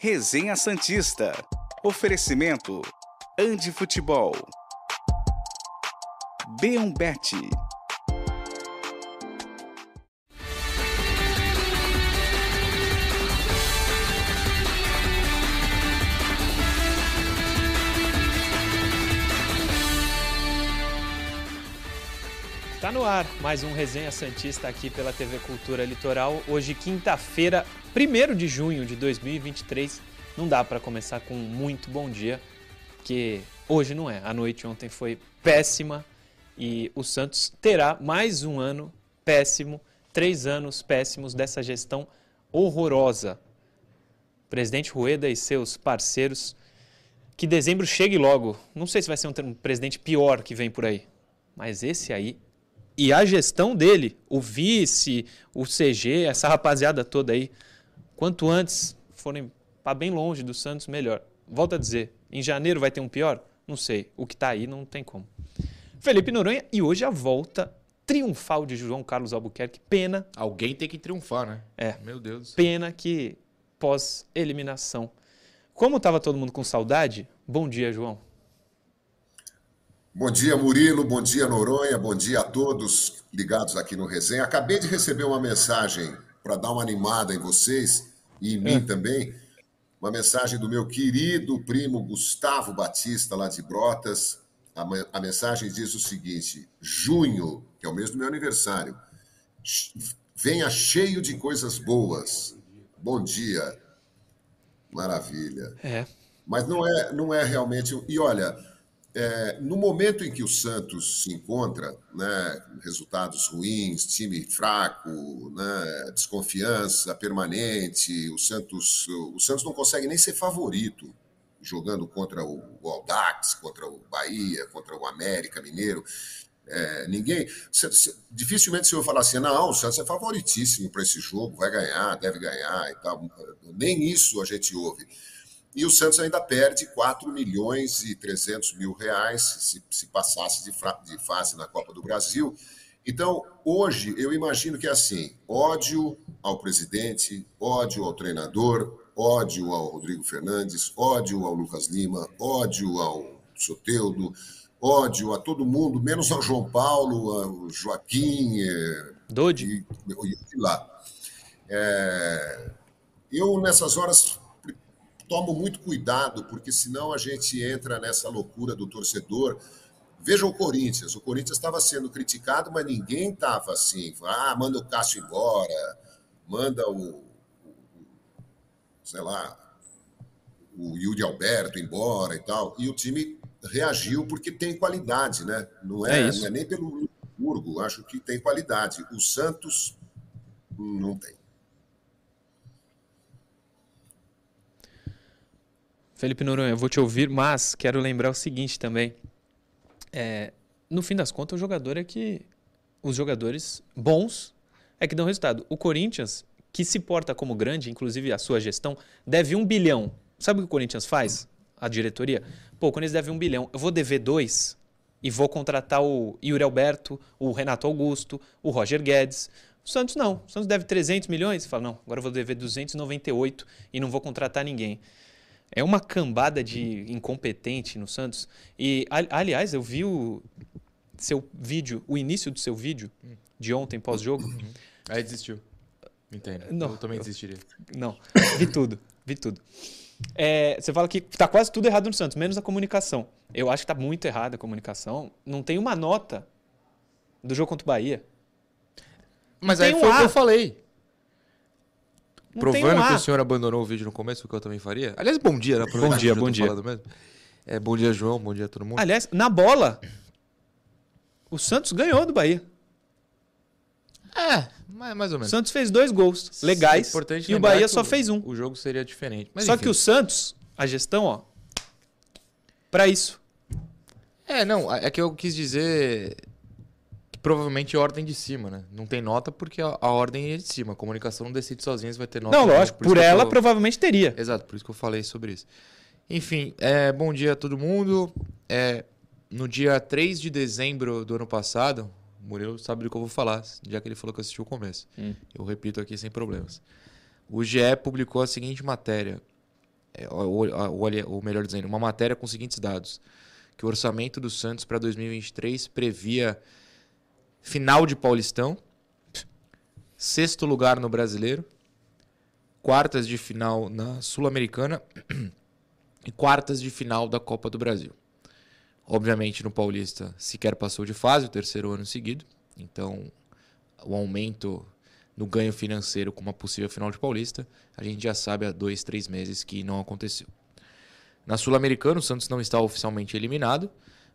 Resenha Santista. Oferecimento. Andi Futebol. B1Bet. No ar mais um Resenha Santista aqui pela TV Cultura Litoral. Hoje, quinta-feira, 1 de junho de 2023. Não dá para começar com muito bom dia, que hoje não é. A noite ontem foi péssima e o Santos terá mais um ano péssimo, três anos péssimos dessa gestão horrorosa. Presidente Rueda e seus parceiros, que dezembro chegue logo. Não sei se vai ser um presidente pior que vem por aí, mas esse aí e a gestão dele, o vice, o CG, essa rapaziada toda aí, quanto antes forem para bem longe do Santos, melhor. Volto a dizer, em janeiro vai ter um pior? Não sei. O que está aí não tem como. Felipe Noronha e hoje a volta triunfal de João Carlos Albuquerque. Pena. Alguém tem que triunfar, né? É. Meu Deus. Pena que pós-eliminação. Como estava todo mundo com saudade, bom dia, João. Bom dia, Murilo. Bom dia, Noronha. Bom dia a todos ligados aqui no Resenha. Acabei de receber uma mensagem para dar uma animada em vocês e em mim é. também. Uma mensagem do meu querido primo Gustavo Batista, lá de Brotas. A, a mensagem diz o seguinte: junho, que é o mês do meu aniversário, venha cheio de coisas boas. Bom dia. Maravilha. É. Mas não é, não é realmente. E olha, é, no momento em que o Santos se encontra, né, resultados ruins, time fraco, né, desconfiança permanente, o Santos, o Santos não consegue nem ser favorito jogando contra o, Aldax, contra o Bahia, contra o América Mineiro. É, ninguém. Dificilmente se eu falar assim, não, o Santos é favoritíssimo para esse jogo, vai ganhar, deve ganhar e tal. Nem isso a gente ouve. E o Santos ainda perde 4 milhões e 300 mil reais se, se passasse de, de fase na Copa do Brasil. Então, hoje, eu imagino que é assim: ódio ao presidente, ódio ao treinador, ódio ao Rodrigo Fernandes, ódio ao Lucas Lima, ódio ao Soteudo, ódio a todo mundo, menos ao João Paulo, ao Joaquim. É, Dodi. E, e lá. É, eu, nessas horas, tomo muito cuidado, porque senão a gente entra nessa loucura do torcedor. Veja o Corinthians. O Corinthians estava sendo criticado, mas ninguém estava assim. Ah, manda o Cássio embora, manda o, sei lá, o Yuri Alberto embora e tal. E o time reagiu porque tem qualidade, né? Não é, é não é nem pelo Luxemburgo, acho que tem qualidade. O Santos não tem. Felipe Noronha, eu vou te ouvir, mas quero lembrar o seguinte também. É, no fim das contas, o jogador é que. Os jogadores bons é que dão resultado. O Corinthians, que se porta como grande, inclusive a sua gestão, deve um bilhão. Sabe o que o Corinthians faz? A diretoria? Pô, quando eles devem um bilhão, eu vou dever dois e vou contratar o Yuri Alberto, o Renato Augusto, o Roger Guedes. O Santos não. O Santos deve 300 milhões. Fala, não, agora eu vou dever 298 e não vou contratar ninguém. É uma cambada de incompetente no Santos. E, aliás, eu vi o seu vídeo, o início do seu vídeo de ontem, pós-jogo. Uhum. Aí desistiu. Entendo. Não, eu também desistiria. Não, vi tudo, vi tudo. É, você fala que tá quase tudo errado no Santos, menos a comunicação. Eu acho que tá muito errada a comunicação. Não tem uma nota do jogo contra o Bahia. Mas aí um foi o que eu falei. Não Provando que o senhor abandonou o vídeo no começo, o que eu também faria. Aliás, bom dia, né? Bom dia, bom dia. Mesmo. É, bom dia, João. Bom dia a todo mundo. Aliás, na bola, o Santos ganhou do Bahia. É, mais ou menos. O Santos fez dois gols legais é e o Bahia só fez um. O jogo seria diferente. Mas, só enfim. que o Santos, a gestão, ó, para isso. É, não, é que eu quis dizer provavelmente ordem de cima, né? Não tem nota porque a, a ordem é de cima. A comunicação não decide sozinha se vai ter nota. Não, lógico. Por, por ela eu... provavelmente teria. Exato, por isso que eu falei sobre isso. Enfim, é, bom dia a todo mundo. É, no dia 3 de dezembro do ano passado, o Murilo sabe do que eu vou falar, já que ele falou que assistiu o começo. Hum. Eu repito aqui sem problemas. O GE publicou a seguinte matéria. é, ou, ou, ou melhor dizendo, uma matéria com os seguintes dados. Que o orçamento do Santos para 2023 previa final de Paulistão, sexto lugar no Brasileiro, quartas de final na Sul-Americana e quartas de final da Copa do Brasil. Obviamente, no Paulista sequer passou de fase, o terceiro ano seguido. Então, o aumento no ganho financeiro com uma possível final de Paulista, a gente já sabe há dois, três meses que não aconteceu. Na Sul-Americana, o Santos não está oficialmente eliminado,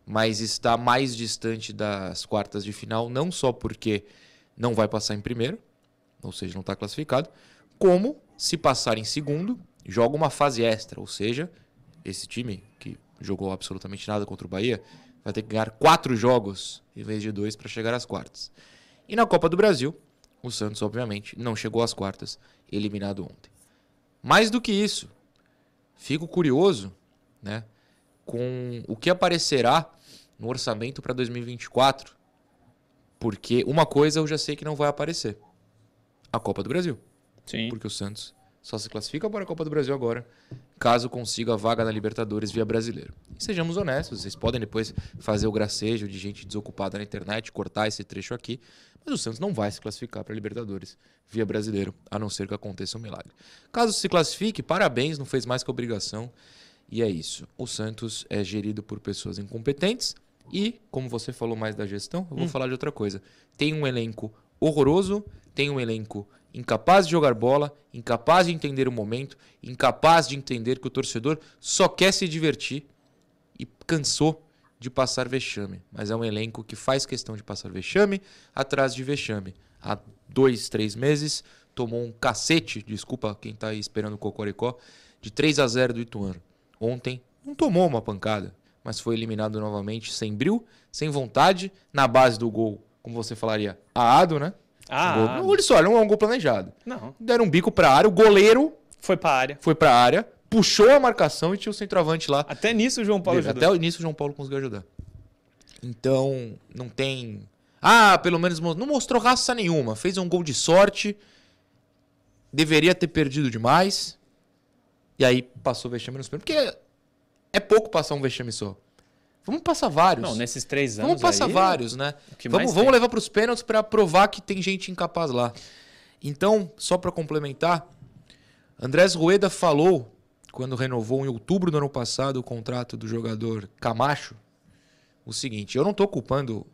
mas está mais distante das quartas de final, não só porque não vai passar em primeiro, ou seja, não está classificado, como se passar em segundo, joga uma fase extra, ou seja, esse time que jogou absolutamente nada contra o Bahia vai ter que ganhar quatro jogos em vez de dois para chegar às quartas. E na Copa do Brasil, o Santos, obviamente, não chegou às quartas, eliminado ontem. Mais do que isso, fico curioso né, com o que aparecerá no orçamento para 2024, porque uma coisa eu já sei que não vai aparecer: a Copa do Brasil. Sim. Porque o Santos só se classifica para a Copa do Brasil agora, caso consiga a vaga na Libertadores via brasileiro. E sejamos honestos, vocês podem depois fazer o gracejo de gente desocupada na internet, cortar esse trecho aqui, mas o Santos não vai se classificar para a Libertadores via brasileiro, a não ser que aconteça um milagre. Caso se classifique, parabéns, não fez mais que obrigação. E é isso. O Santos é gerido por pessoas incompetentes e, como você falou mais da gestão, eu vou hum. falar de outra coisa. Tem um elenco horroroso, tem um elenco incapaz de jogar bola, incapaz de entender o momento, incapaz de entender que o torcedor só quer se divertir e cansou de passar vexame. Mas é um elenco que faz questão de passar vexame atrás de vexame. Há dois, três meses tomou um cacete, desculpa quem está aí esperando o Cocoricó, de 3 a 0 do Ituano. Ontem não tomou uma pancada, mas foi eliminado novamente sem bril, sem vontade, na base do gol, como você falaria, aado, né? Ah, gol, olha só, não é um gol planejado. Não. Deram um bico para área, o goleiro foi para a área. Foi para a área, puxou a marcação e tinha o centroavante lá. Até nisso o João Paulo ajudou. Até nisso o João Paulo conseguiu ajudar. Então, não tem. Ah, pelo menos não mostrou raça nenhuma. Fez um gol de sorte. Deveria ter perdido demais. E aí passou o vexame nos pênaltis. Porque é pouco passar um vexame só. Vamos passar vários. Não, nesses três anos. Vamos passar aí, vários, né? Vamos, vamos levar para os pênaltis para provar que tem gente incapaz lá. Então, só para complementar, Andrés Rueda falou, quando renovou em outubro do ano passado o contrato do jogador Camacho, o seguinte: eu não estou culpando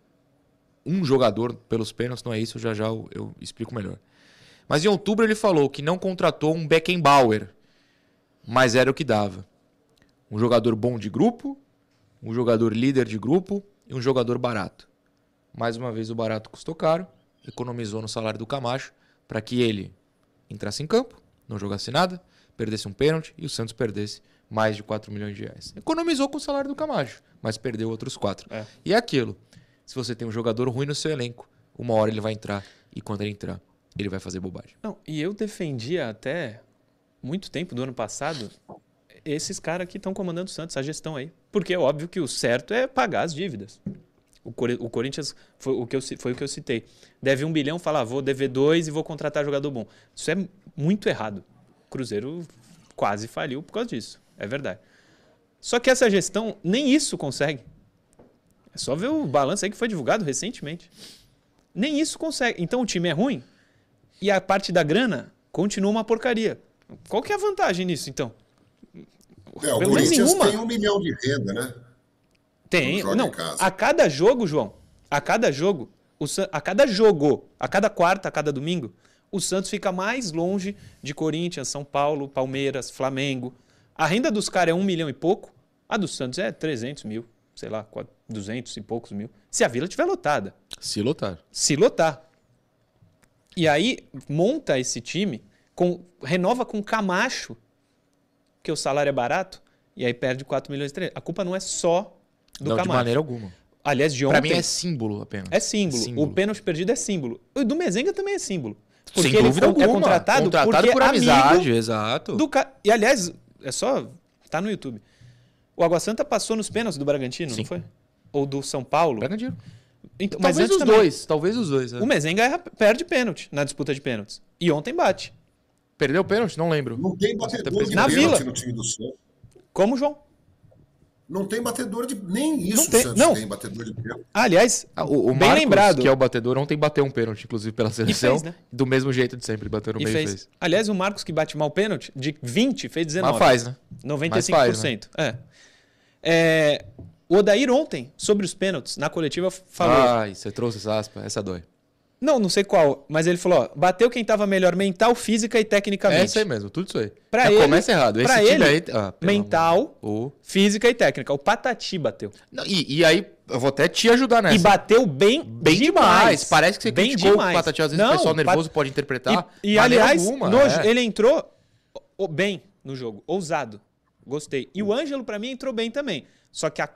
um jogador pelos pênaltis, não é isso, já já eu, eu explico melhor. Mas em outubro ele falou que não contratou um Beckenbauer, mas era o que dava. Um jogador bom de grupo, um jogador líder de grupo e um jogador barato. Mais uma vez o barato custou caro, economizou no salário do Camacho para que ele entrasse em campo, não jogasse nada, perdesse um pênalti e o Santos perdesse mais de 4 milhões de reais. Economizou com o salário do Camacho, mas perdeu outros 4. É. E é aquilo. Se você tem um jogador ruim no seu elenco, uma hora ele vai entrar e quando ele entrar, ele vai fazer bobagem. Não, e eu defendia até muito tempo do ano passado esses caras que estão comandando o Santos, a gestão aí. Porque é óbvio que o certo é pagar as dívidas. O, Cor o Corinthians foi o, que eu, foi o que eu citei. Deve um bilhão, fala, ah, vou dever dois e vou contratar jogador bom. Isso é muito errado. O Cruzeiro quase faliu por causa disso. É verdade. Só que essa gestão nem isso consegue. É só ver o balanço aí que foi divulgado recentemente. Nem isso consegue. Então o time é ruim e a parte da grana continua uma porcaria. Qual que é a vantagem nisso, então? É, o Pelo Corinthians tem um milhão de renda, né? Tem. Não, a cada jogo, João, a cada jogo, o, a cada jogo, a cada quarta, a cada domingo, o Santos fica mais longe de Corinthians, São Paulo, Palmeiras, Flamengo. A renda dos caras é um milhão e pouco, a do Santos é 300 mil, sei lá, 200 e poucos mil. Se a Vila estiver lotada. Se lotar. Se lotar. E aí monta esse time, com, renova com Camacho, que o salário é barato, e aí perde 4 milhões de A culpa não é só do não, Camacho. de maneira alguma. Aliás, de ontem... Pra mim é símbolo apenas. É símbolo. símbolo. O pênalti perdido é símbolo. O do Mezenga também é símbolo. Porque Sem ele é alguma. é contratado, contratado porque por amizade, exato. Do ca... E aliás, é só... Tá no YouTube. O Água Santa passou nos pênaltis do Bragantino, Sim. não foi? Ou do São Paulo. Bragantino. Então, talvez os também. dois, talvez os dois. É. O Mezenga perde pênalti na disputa de pênaltis. E ontem bate. Perdeu o pênalti? Não lembro. Não tem batedor de Na pênalti Vila. no time do Santos. Como, João? Não tem batedor de. Nem isso Não tem- Santos não. tem batedor de pênalti. Aliás, Ah, O, o bem Marcos, lembrado. que é o batedor, ontem bateu um pênalti, inclusive, pela seleção. fez, né? Do mesmo jeito de sempre, bateu no E meio e fez. fez. Aliás, o Marcos que bate mal pênalti, de 20, fez 19. Mas faz, né? 95%. É. É, O Odair ontem, sobre os pênaltis, na coletiva, falou. Ai, você trouxe essa aspa, essa dói. Não, não sei qual, mas ele falou: ó, bateu quem tava melhor mental, física e tecnicamente. É isso aí mesmo, tudo isso aí. Pra Já ele- começa errado. Esse pra time ele, aí. Ah, mental, amor. física e técnica. O Patati bateu. Não, e, e aí, eu vou até te ajudar nessa. E bateu bem, Bem demais. Parece que você bem criticou demais. o Patati. Às vezes Não, o pessoal Pat- nervoso pode interpretar. E, e, aliás, alguma, no- é. ele entrou bem no jogo, ousado. Gostei. E o Ângelo, pra mim, entrou bem também. Só que a.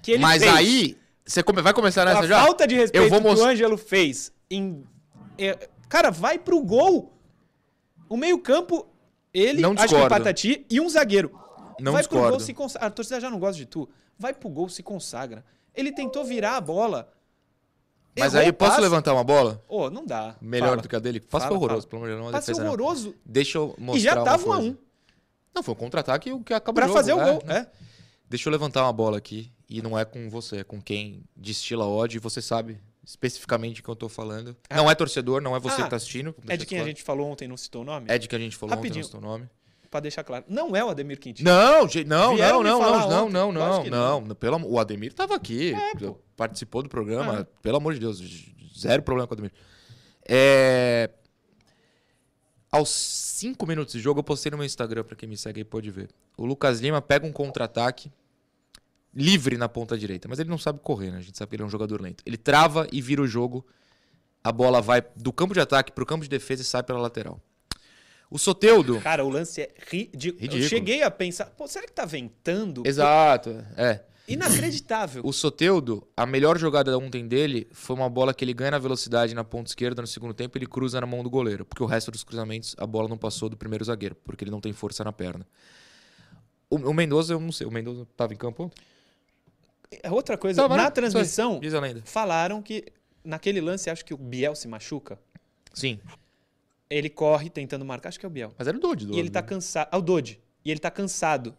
Que ele Mas fez, aí, você come- vai começar nessa a já? falta de respeito Eu vou que o. Ângelo fez em. é, cara, vai pro gol. O meio-campo, ele, Não acho que o discordo. Patati e um zagueiro. Não vai pro discordo. gol, se consagra. A torcida já não gosta de tu. Vai pro gol, se consagra. Ele tentou virar a bola. Mas errou aí, posso passe. levantar uma bola? Ô, não dá. Melhor Fala. do que a dele? Fala, foi horroroso, fala. pelo amor de Deus. Não é uma Passe defesa, não. horroroso. Deixa eu mostrar E já uma tava um a um. Não, foi um contra-ataque o que acabou Pra jogo, fazer o é, gol, né? é. Deixa eu levantar uma bola aqui. E não é com você, é com quem destila ódio. E você sabe especificamente o que eu tô falando. Não é torcedor, não é você Ah, que tá assistindo. É de quem a gente falou ontem, não citou o nome? É de que a gente falou Rapidinho. ontem, não seu nome. Pra deixar claro. Não é o Ademir Quintino. Não, não, Vieram não, não, não, não, ontem. não, não, não, não. Pelo, o Ademir tava aqui, É, participou do programa, Ah. pelo amor de Deus, zero problema com o Ademir. É... Aos cinco minutos de jogo, eu postei no meu Instagram, pra quem me segue aí pode ver. O Lucas Lima pega um contra-ataque livre na ponta direita, mas ele não sabe correr, né? A gente sabe que ele é um jogador lento. Ele trava e vira o jogo, a bola vai do campo de ataque pro campo de defesa e sai pela lateral. O Soteudo... Cara, o lance é ridículo. Ridículo. Eu cheguei a pensar, pô, será que tá ventando? Exato, é. Inacreditável. O Soteudo, a melhor jogada ontem dele foi uma bola que ele ganha na velocidade na ponta esquerda no segundo tempo ele cruza na mão do goleiro. Porque o resto dos cruzamentos a bola não passou do primeiro zagueiro, porque ele não tem força na perna. O, o Mendoza, eu não sei, o Mendoza tava em campo ontem? É Outra coisa, Tava, na né? transmissão, falaram que naquele lance, acho que o Biel se machuca. Sim, Ele corre tentando marcar, acho que é o Biel. mas era o Dodge. do E ele tá né? cansado. Ah, o Dodge. E ele tá cansado.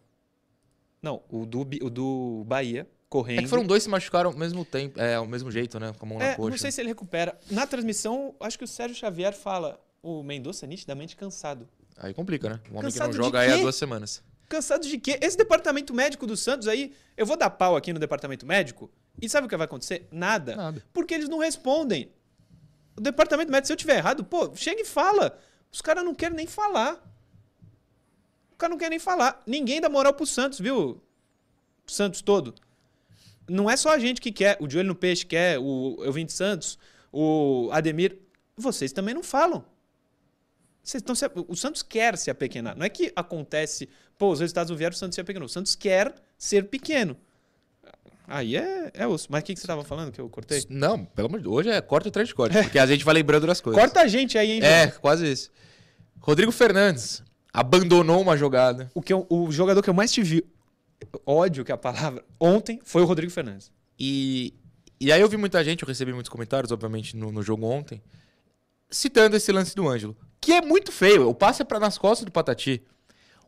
Não, o do, o do Bahia, correndo. É que foram dois que se machucaram ao mesmo tempo, é, ao mesmo jeito, né? Com a mão na É, coxa. não sei se ele recupera. Na transmissão, acho que o Sérgio Xavier fala. O Mendonça é nitidamente cansado. Aí complica, né? Um homem Cansado que não joga aí há duas semanas. Cansado de quê? Esse departamento médico do Santos aí, eu vou dar pau aqui no departamento médico. E sabe o que vai acontecer? Nada. Nada. Porque eles não respondem. O departamento médico, se eu tiver errado, pô, chega e fala. Os caras não querem nem falar. O cara não quer nem falar. Ninguém dá moral pro Santos, viu? O Santos todo. Não é só a gente que quer. O De Olho no Peixe quer, o Eu Vim de Santos, o Ademir. Vocês também não falam. Se- o Santos quer se apequenar. Não é que acontece, pô, os resultados não vieram, o Santos se apequenou. O Santos quer ser pequeno. Aí é, é osso. Mas o que, que você estava falando que eu cortei? Não, pelo amor de Deus, hoje é corte atrás de corte, porque a gente vai lembrando das coisas. Corta a gente aí, hein, João? É, quase isso. Rodrigo Fernandes abandonou uma jogada. O, que eu- o jogador que eu mais tive ódio, que é a palavra, ontem foi o Rodrigo Fernandes. E, e aí eu vi muita gente, eu recebi muitos comentários, obviamente, no, no jogo ontem, citando esse lance do Ângelo, que é muito feio. O passe é pra, nas costas do Patati.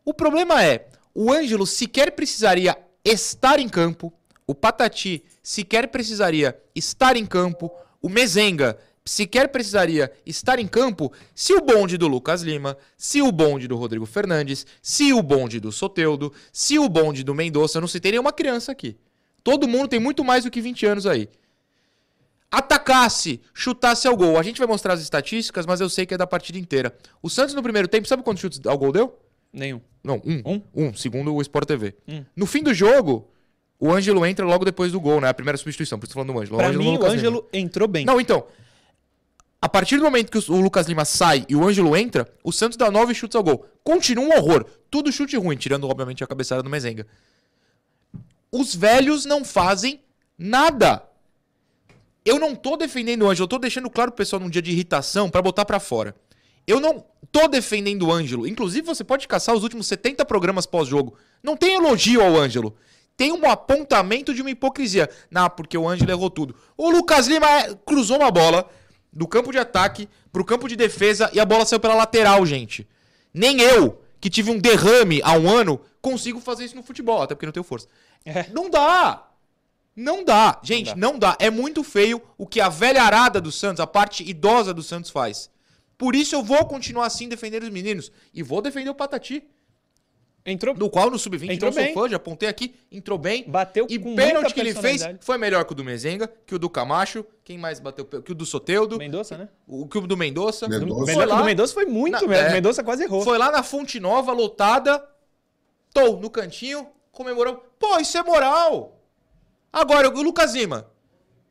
O problema é, o Ângelo sequer precisaria estar em campo, o Patati sequer precisaria estar em campo, o Mezenga sequer precisaria estar em campo se o bonde do Lucas Lima, se o bonde do Rodrigo Fernandes, se o bonde do Soteudo, se o bonde do Mendonça, não citei nenhuma criança aqui. Todo mundo tem muito mais do que 20 anos aí. Atacasse, chutasse ao gol. A gente vai mostrar as estatísticas, mas eu sei que é da partida inteira. O Santos no primeiro tempo, sabe quantos chutes ao gol deu? Nenhum. Não, um. Um? Um, segundo o Sport TV. Hum. No fim do jogo, o Ângelo entra logo depois do gol, né? A primeira substituição, por isso falando do Ângelo. Pra Ângelo mim, o. Ângelo entrou bem. Não, então. A partir do momento que o Lucas Lima sai e o Ângelo entra, o Santos dá nove chutes ao gol. Continua um horror. Tudo chute ruim, tirando, obviamente, a cabeçada do Mezenga. Os velhos não fazem nada. Eu não tô defendendo o Ângelo, eu tô deixando claro pro pessoal num dia de irritação pra botar pra fora. Eu não tô defendendo o Ângelo. Inclusive, você pode caçar os últimos 70 programas pós-jogo. Não tem elogio ao Ângelo. Tem um apontamento de uma hipocrisia. Não, porque o Ângelo errou tudo. O Lucas Lima é- cruzou uma bola do campo de ataque pro campo de defesa e a bola saiu pela lateral, gente. Nem eu, que tive um derrame há um ano, consigo fazer isso no futebol, até porque não tenho força. É. Não dá! Não dá. Gente, não dá. É muito feio o que a velha arada do Santos, a parte idosa do Santos faz. Por isso eu vou continuar assim defendendo os meninos. E vou defender o Patati. Entrou, Do qual no Sub-20 Entrou não sou bem. fã, já apontei aqui, entrou bem. bateu E com pênalti que ele fez foi melhor que o do Mezenga, que o do Camacho. Quem mais bateu? Que o do Soteudo, Mendonça, né? o que o do Mendonça. Mendonça. Do, Foi Mendonça, lá- do Mendonça foi muito Na- mesmo. é. O Mendonça quase errou. Foi lá na Fonte Nova, lotada. Tô no cantinho, comemorou. Pô, isso é moral. Agora, o Lucas Lima,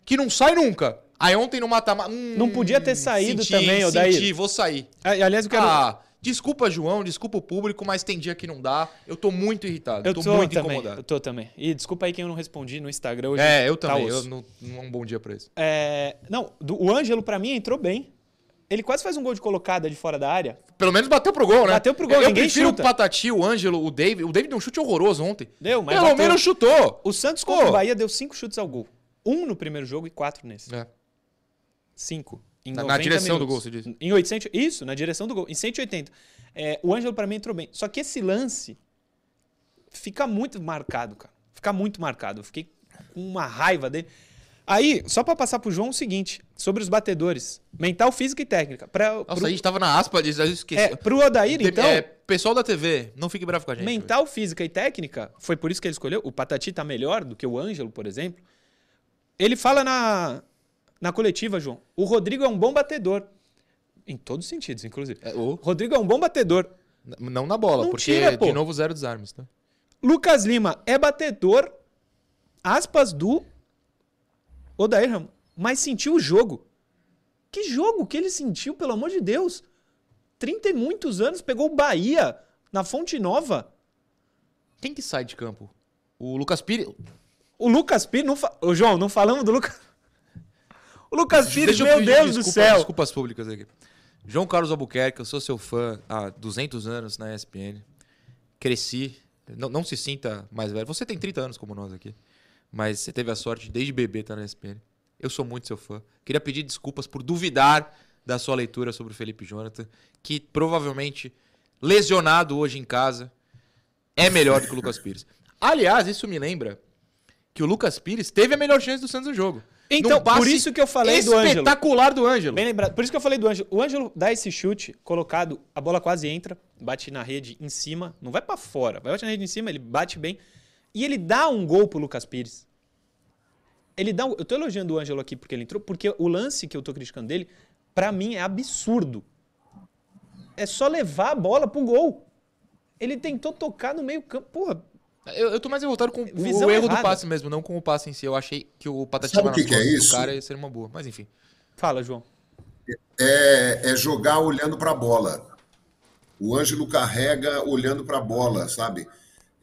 que não sai nunca. Aí ontem no mata-mata. hum, Não podia ter saído senti, também, Odair. Senti, vou sair. Ah, Aliás, eu quero. Ah, desculpa, João, desculpa o público, mas tem dia que não dá. Eu tô muito irritado. eu tô, tô, muito também. incomodado. Eu tô também. E desculpa aí quem eu não respondi no Instagram hoje. É, eu tá também. eu osso. não, não é um bom dia pra isso. É, não, do- o Ângelo, pra mim, entrou bem. Ele quase faz um gol de colocada de fora da área. Pelo menos bateu pro gol, né? Bateu pro gol, Eu ninguém prefiro chuta. o Patati, o Ângelo, o David. O David deu um chute horroroso ontem. Deu, mas Pelo bateu. menos chutou. O Santos contra o Bahia deu cinco chutes ao gol. Um no primeiro jogo e quatro nesse. É. Cinco. Em Na- na 90 direção do minutos. gol, você diz? Em 800, isso, na direção do gol. Em 180. É, o Ângelo, pra mim, entrou bem. Só que esse lance fica muito marcado, cara. Fica muito marcado. Eu fiquei com uma raiva dele. Aí, só pra passar pro João, o seguinte. Sobre os batedores. Mental, física e técnica. Pra, Nossa, pro, a gente tava na aspa disso, a gente esqueceu. é, pro Odair, De- então... é, pessoal da TV, não fique bravo com a gente. Mental, física e técnica, foi por isso que ele escolheu. O Patati tá melhor do que o Ângelo, por exemplo. Ele fala na, na coletiva, João. O Rodrigo é um bom batedor. Em todos os sentidos, inclusive. É, O Rodrigo é um bom batedor. N- Não na bola, Não porque tira, pô. de novo zero desarmes, tá? Lucas Lima é batedor, aspas, do Odair. Mas sentiu o jogo. Que jogo que ele sentiu, pelo amor de Deus? 30 e muitos anos, pegou o Bahia na Fonte Nova. Quem que sai de campo? O Lucas Pires. O Lucas Pires, não fa... Ô, João, não falamos do Lucas. O Lucas Pires, meu Deus do desculpa- céu. Desculpas públicas aqui. João Carlos Albuquerque, eu sou seu fã há 200 anos na ESPN. Cresci. Não, não se sinta mais velho. Você tem 30 anos como nós aqui. Mas você teve a sorte de, desde bebê estar na ESPN. Eu sou muito seu fã. Queria pedir desculpas por duvidar da sua leitura sobre o Felipe Jonathan, que provavelmente, lesionado hoje em casa, é melhor do que o Lucas Pires. Aliás, isso me lembra que o Lucas Pires teve a melhor chance do Santos no jogo. Então, por isso que eu falei do Ângelo. Espetacular do Ângelo. Bem lembrado. Por isso que eu falei do Ângelo. O Ângelo dá esse chute colocado, a bola quase entra, bate na rede em cima, não vai pra fora, vai bater na rede em cima, ele bate bem. E ele dá um gol pro Lucas Pires. Ele dá um, Eu tô elogiando o Ângelo aqui porque ele entrou, porque o lance que eu tô criticando dele, pra mim, é absurdo. É só levar a bola pro gol. Ele tentou tocar no meio campo. Porra, Eu, eu tô mais revoltado com o- Visão o erro do errada. passe mesmo, não com o passe em si. Eu achei que o Patati Sabe o que que é do isso? cara ia ser uma boa. Mas enfim. fala, João. é, é jogar olhando para a bola. O Ângelo carrega olhando para a bola, sabe?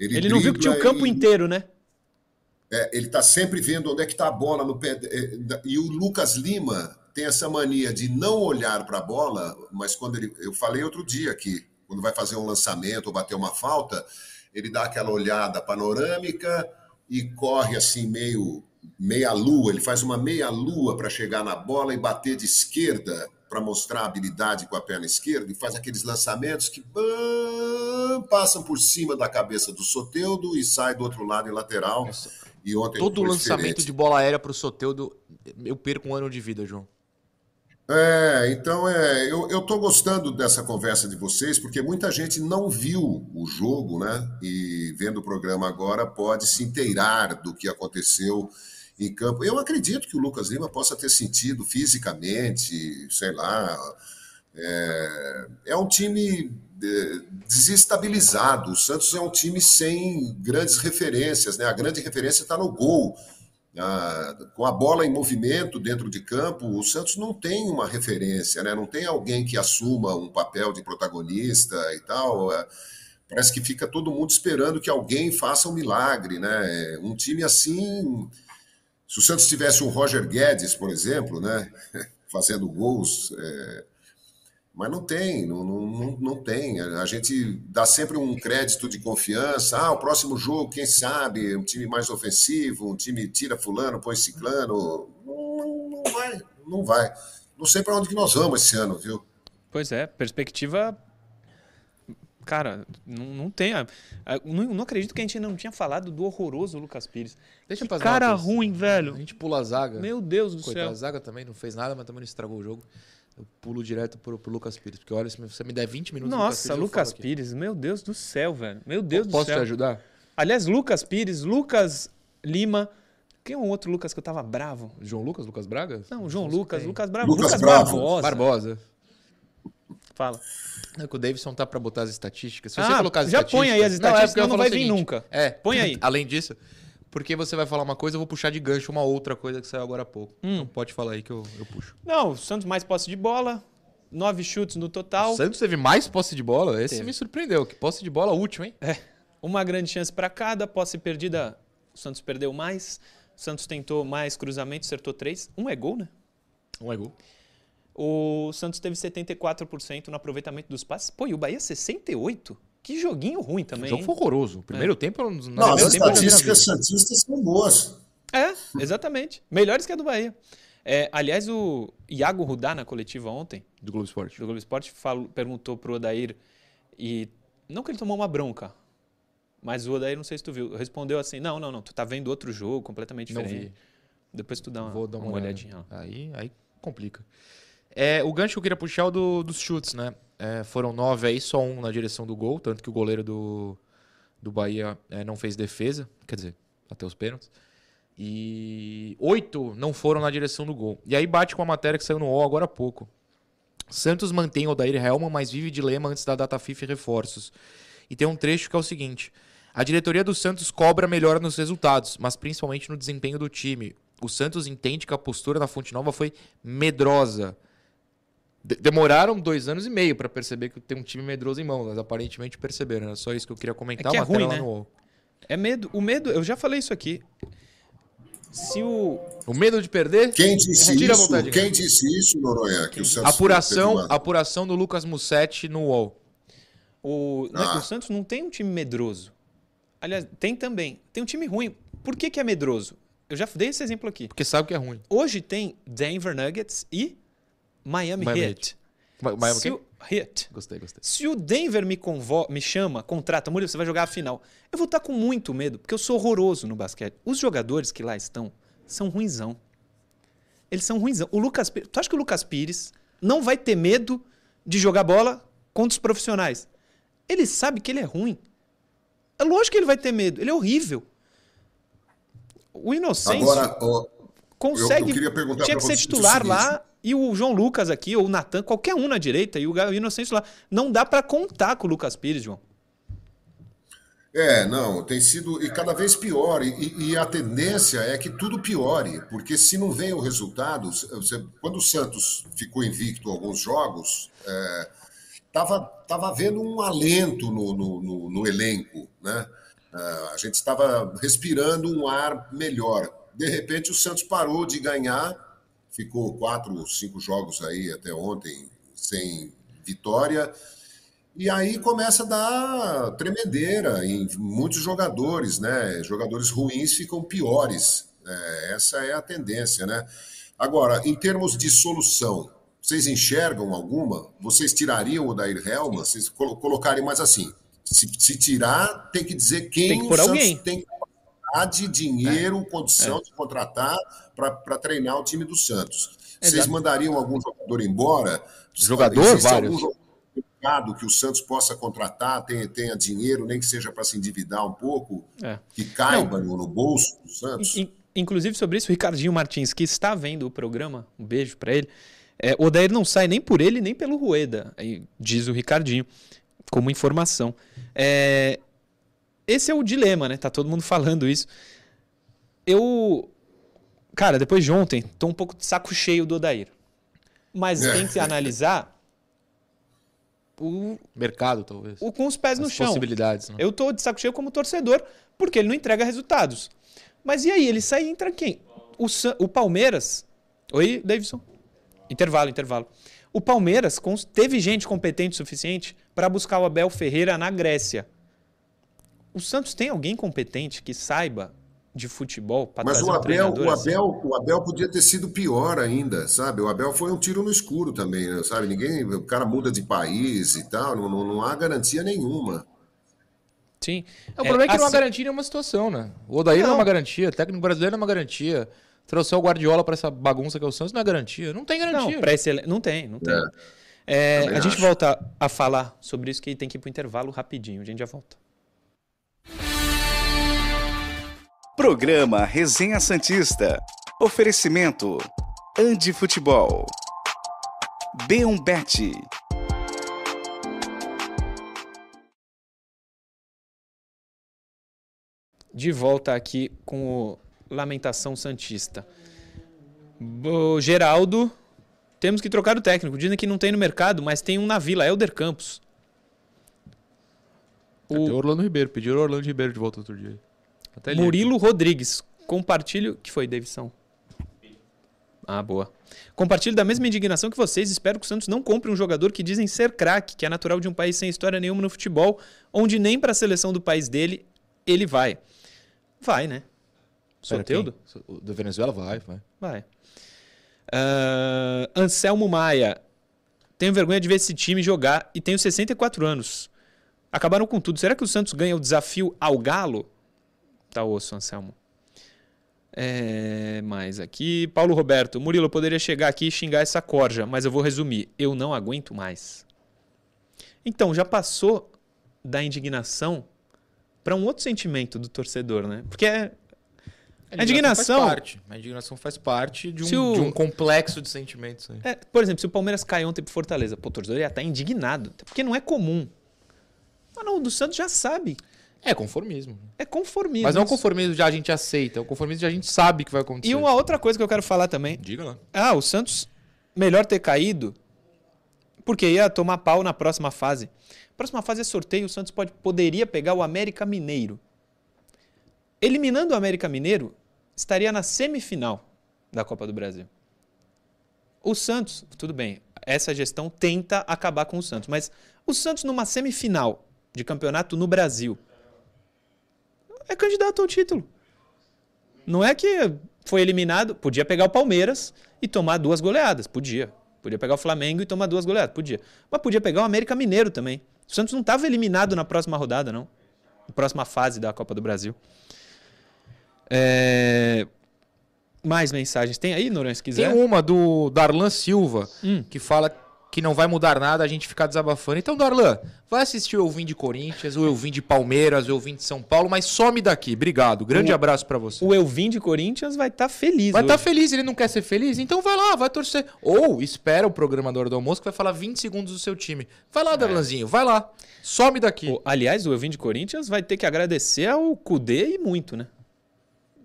Ele não viu que tinha o campo e- inteiro, né? É, ele está sempre vendo onde é que está a bola no pé. é, E o Lucas Lima tem essa mania de não olhar para a bola, mas quando ele. Eu falei outro dia aqui, quando vai fazer um lançamento ou bater uma falta, ele dá aquela olhada panorâmica e corre assim meio meia lua, ele faz uma meia lua para chegar na bola e bater de esquerda para mostrar habilidade com a perna esquerda e faz aqueles lançamentos que bam, passam por cima da cabeça do Soteudo e sai do outro lado em lateral. E ontem Todo lançamento diferente. de bola aérea pro Soteudo, eu perco um ano de vida, João. É, então é, eu, eu tô gostando dessa conversa de vocês, porque muita gente não viu o jogo, né? E vendo o programa agora pode se inteirar do que aconteceu em campo. Eu acredito que o Lucas Lima possa ter sentido fisicamente, sei lá. É, é um time é, desestabilizado. O Santos é um time sem grandes referências, né? A grande referência está no gol. Com a bola em movimento dentro de campo, o Santos não tem uma referência, né? não tem alguém que assuma um papel de protagonista e tal. É, Parece que fica todo mundo esperando que alguém faça um milagre. Né? Um time assim. Se o Santos tivesse um Roger Guedes, por exemplo, né? fazendo gols. é, Mas não tem, não, não, não tem. A gente dá sempre um crédito de confiança. Ah, o próximo jogo, quem sabe, um time mais ofensivo, um time tira fulano, põe ciclano. Não, não vai, não vai. Não sei para onde que nós vamos esse ano, viu? Pois é, perspectiva Cara, não, não tem. a- a- Não, não acredito que a gente não tinha falado do horroroso Lucas Pires. Deixa Que cara notas. ruim, A velho. gente pula a zaga. Meu Deus do Coitado, a céu. zaga também não fez nada, mas também não estragou o jogo. Eu pulo direto pro, pro Lucas Pires. Porque olha, se você me der 20 minutos Nossa, eu Lucas falo aqui. Pires, meu Deus do céu, velho. Meu Deus do Posso céu. te ajudar? Aliás, Lucas Pires, Lucas Lima. Quem é um outro Lucas que eu tava bravo? João Lucas? Lucas Braga? Não, João Lucas. Lucas Bravo. Lucas Lucas, Bravo. Barbosa. Barbosa. Fala. Não, que o Davidson tá pra botar as estatísticas. Se Ah, você colocar as já estatísticas... põe aí as estatísticas, porque eu senão não vai vir nunca. É. Põe aí. Além disso, porque você vai falar uma coisa, eu vou puxar de gancho uma outra coisa que saiu agora há pouco. Hum. Então pode falar aí que eu, eu puxo. Não, o Santos mais posse de bola, nove chutes no total, O Santos teve mais posse de bola? Esse Teve. me surpreendeu. Que posse de bola útil, hein? uma grande chance para cada, posse perdida, o Santos perdeu mais. O Santos tentou mais cruzamentos, acertou três. Um é gol, né? Um é gol. O Santos teve 74% no aproveitamento dos passes. Pô, e o Bahia 68%? Que joguinho ruim O também. jogo hein? foi horroroso. O primeiro tempo... Não, Não, as estatísticas santistas são boas. É, exatamente. Melhores que a do Bahia. É, aliás, o Iago Rudá, na coletiva ontem, Do Globo Esporte. do Globo Esporte, falou, perguntou pro Odair, e não que ele tomou uma bronca, mas o Odair, não sei se tu viu, respondeu assim, não, não, não, tu tá vendo outro jogo completamente Não diferente. vi. Depois tu dá uma, Vou dar uma, uma olhadinha. lá. Aí, aí complica. É, o gancho que eu queria puxar é o do- dos chutes, né? É, foram nove aí, só um na direção do gol, tanto que o goleiro do, do Bahia é, não fez defesa, quer dizer, até os pênaltis. E oito não foram na direção do gol. E aí bate com a matéria que saiu no UOL agora há pouco. Santos mantém o Odair Helman, mas vive de lema antes da data FIFA e reforços. E tem um trecho que é o seguinte: a diretoria do Santos cobra melhora nos resultados, mas principalmente no desempenho do time. O Santos entende que a postura na Fonte Nova foi medrosa. De- demoraram dois anos e meio para perceber que tem um time medroso em mãos, mas aparentemente perceberam. Era só isso que eu queria comentar. É que é ruim, né? É medo, o medo, eu já falei isso aqui. Se o. O medo de perder? Quem disse isso? vontade, Quem disse isso, Noronha? Que o Santos Apuração, uma- apuração do Lucas Mussetti no UOL. O, não é Ah. o Santos não tem um time medroso. Aliás, tem também. Tem um time ruim. Por que, que é medroso? Eu já dei esse exemplo aqui. Porque sabe que é ruim. Hoje tem Denver Nuggets e Miami, Miami Heat. O Se o, Heat. Gostei, gostei. Se o Denver me, convo me chama, contrata, Murilo, você vai jogar a final. Eu vou estar com muito medo, porque eu sou horroroso no basquete. Os jogadores que lá estão são ruinzão. Eles são ruinzão. O Lucas Pires, tu acha que o Lucas Pires não vai ter medo de jogar bola contra os profissionais? Ele sabe que ele é ruim. É lógico que ele vai ter medo. Ele é horrível. O Inocêncio Agora, ó, consegue. eu- eu queria perguntar tinha que ser titular lá e o João Lucas aqui, ou o Natan, qualquer um na direita, e o Inocêncio lá. Não dá pra contar com o Lucas Pires, João. É, não, tem sido e cada vez pior. E, e- a tendência é que tudo piore, porque se não vem o resultado, você- quando o Santos ficou invicto alguns jogos, estava tava havendo um alento no, no, no- no elenco, né? Ah, a gente estava respirando um ar melhor. De repente, o Santos parou de ganhar, ficou quatro, cinco jogos aí até ontem sem vitória. E aí começa a dar tremedeira em muitos jogadores, né? Jogadores ruins ficam piores. É, essa é a tendência, né? Agora, em termos de solução, vocês enxergam alguma? Vocês tirariam o Dair Helman? Vocês colo- colocariam mais assim? Se, se tirar, tem que dizer quem Tem que Santos alguém. tem capacidade, dinheiro, condição de contratar para treinar o time do Santos. Vocês Exato. mandariam algum jogador embora? Jogador? Vários. algum mercado que o Santos possa contratar, tenha, tenha dinheiro, nem que seja para se endividar um pouco, É. que caiba no, no bolso do Santos? In- Inclusive, sobre isso, o Ricardinho Martins, que está vendo o programa, um beijo pra ele. É, o Odair não sai nem por ele, nem pelo Rueda, diz o Ricardinho, como informação. É, esse é o dilema, né? Tá todo mundo falando isso. Eu. Cara, depois de ontem, tô um pouco de saco cheio do Odair. Mas É. tem que analisar o, Mercado, talvez. o com os pés no As chão. possibilidades, né? Eu tô de saco cheio como torcedor, porque ele não entrega resultados. Mas e aí, ele sai e entra quem? O, o Palmeiras. Oi, Davidson? Intervalo, intervalo. O Palmeiras teve gente competente o suficiente para buscar o Abel Ferreira na Grécia. O Santos tem alguém competente que saiba de futebol para Mas trazer o um Abel, treinador o assim. Abel, o Abel podia ter sido pior ainda, sabe? O Abel foi um tiro no escuro também, né? sabe? Ninguém, o cara muda de país e tal, não, não, não há garantia nenhuma. Sim. É, o problema é que não há assim- garantia em nenhuma situação, né? O Odair não. Não. é uma garantia, o técnico brasileiro não é uma garantia. Trouxer o Guardiola pra essa bagunça que é o Santos não é garantia. Não tem garantia. Não, pra esse não tem, não tem. É, Também a gente acho. volta a falar sobre isso que tem que ir pro intervalo rapidinho. A gente já volta. Programa Resenha Santista. Oferecimento. Andi Futebol. B1Bet. De volta aqui com o Lamentação Santista. O Geraldo, temos que trocar o técnico. Dizem que não tem no mercado, mas tem um na Vila, Helder Campos. O Orlando Ribeiro. Pediram o Orlando Ribeiro de volta outro dia. Até Murilo Rodrigues. Compartilho. que foi, Davidson? Ah, boa. Compartilho da mesma indignação que vocês. Espero que o Santos não compre um jogador que dizem ser craque, que é natural de um país sem história nenhuma no futebol, onde nem para a seleção do país dele ele vai. Vai, né? Soteudo? Da Venezuela vai, vai. Vai. Ah, Anselmo Maia. Tenho vergonha de ver esse time jogar e tenho 64 anos. Acabaram com tudo. Será que o Santos ganha o desafio ao Galo? Tá osso, Anselmo. É, mais aqui. Paulo Roberto. Murilo, eu poderia chegar aqui e xingar essa corja, mas eu vou resumir. Eu não aguento mais. Então, já passou da indignação para um outro sentimento do torcedor, né? Porque é, A indignação- faz parte. A indignação faz parte de um, o- de um complexo de sentimentos. É, por exemplo, se o Palmeiras cai ontem pro Fortaleza, pô, o torcedor ia estar indignado, até porque não é comum. Mas não, o do Santos já sabe. É conformismo. É conformismo. Mas não é um conformismo de a gente aceita, é um conformismo de a gente sabe que vai acontecer. E uma outra coisa que eu quero falar também. Diga lá. Ah, o Santos melhor ter caído porque ia tomar pau na próxima fase. Próxima fase é sorteio, o Santos pode, poderia pegar o América Mineiro. Eliminando o América Mineiro, estaria na semifinal da Copa do Brasil. O Santos, tudo bem, essa gestão tenta acabar com o Santos, mas o Santos numa semifinal de campeonato no Brasil é candidato ao título. Não é que foi eliminado, podia pegar o Palmeiras e tomar duas goleadas, podia. Podia pegar o Flamengo e tomar duas goleadas, podia. Mas podia pegar o América Mineiro também. O Santos não estava eliminado na próxima rodada, não. Na próxima fase da Copa do Brasil. É, Mais mensagens. Tem aí, Noran, se Tem quiser? uma do Darlan Silva, Hum. que fala que não vai mudar nada a gente ficar desabafando. Então, Darlan, vai assistir o Eu Vim de Corinthians, o Eu Vim de Palmeiras, o Eu Vim de São Paulo, mas some daqui. Obrigado. Grande O- abraço pra você. O Elvin de Corinthians vai estar feliz. Vai estar hoje. feliz, ele não quer ser feliz? Então vai lá, vai torcer. Ou espera o programador do almoço que vai falar 20 segundos do seu time. Vai lá, Darlanzinho, vai lá. Some daqui. O- aliás, o Elvin de Corinthians vai ter que agradecer ao Cudê e muito, né?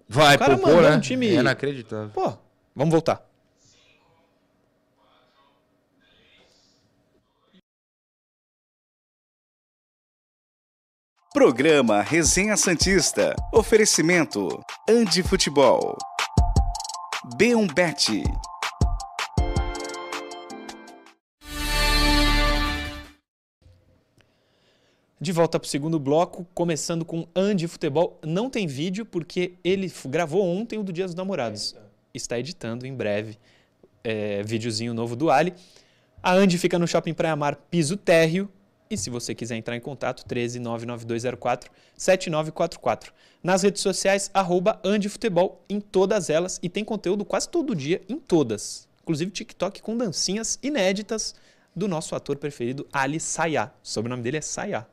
Vai, o cara poupou, mandou né? um time- É inacreditável. Pô, vamos voltar. Programa Resenha Santista. Oferecimento. Andi Futebol. B1Bet. De volta para o segundo bloco, começando com Andy Futebol. Não tem vídeo porque ele gravou ontem o do Dia dos Namorados. Está editando em breve é, videozinho novo do Ali. A Andy fica no Shopping Praia Mar, piso térreo. E se você quiser entrar em contato, 13 99204 7944. Nas redes sociais, arroba Andy Futebol em todas elas. E tem conteúdo quase todo dia em todas. Inclusive TikTok com dancinhas inéditas do nosso ator preferido, Ali Sayá. O sobrenome dele é Sayá.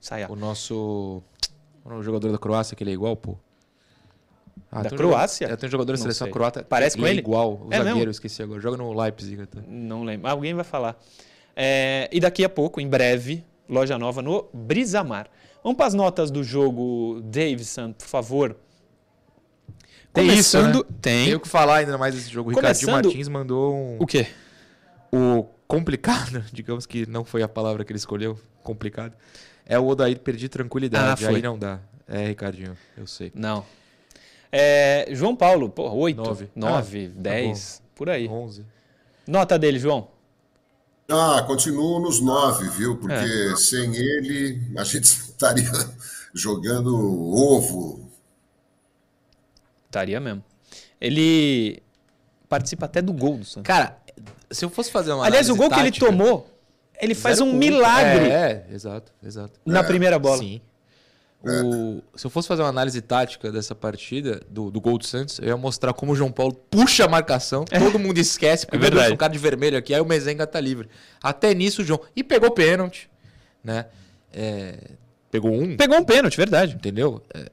Sayá. O nosso. O jogador da Croácia, que ele é igual, pô. Ah, Da tem um Croácia? jogador- é, tem um jogador da seleção sei. croata. Parece com é ele? igual. O É zagueiro, mesmo? esqueci agora. Joga no Leipzig. Tá? Não lembro. Alguém vai falar. É, e daqui a pouco, em breve, loja nova no Brisamar. Vamos para as notas do jogo, Davidson, por favor. Tem isso, né? Começando- Tem. Tem o que falar ainda mais desse jogo. O Ricardinho Começando- Martins mandou um. O quê? O complicado, digamos que não foi a palavra que ele escolheu, complicado, é o Odair perder tranquilidade. Ah, foi. Aí não dá. É, Ricardinho, eu sei. Não. É, João Paulo, pô, 8, Nove. 9, Ah, tá 10, por aí. 11. Nota dele, João. Ah, continuo nos nove, viu? Porque sem ele a gente estaria jogando ovo Estaria mesmo. Ele participa até do gol do Santos. Cara, se eu fosse fazer uma Aliás, o gol que ele tática, tomou, ele faz um milagre É, é, exato, exato. na primeira bola. Sim. O- se eu fosse fazer uma análise tática dessa partida, do, do gol do Santos, eu ia mostrar como o João Paulo puxa a marcação, todo mundo esquece, porque É meu Deus, verdade. um cara de vermelho aqui, aí o Mezenga tá livre. Até nisso o João. E pegou pênalti, né? É, pegou um, Pegou um pênalti, verdade. entendeu? É,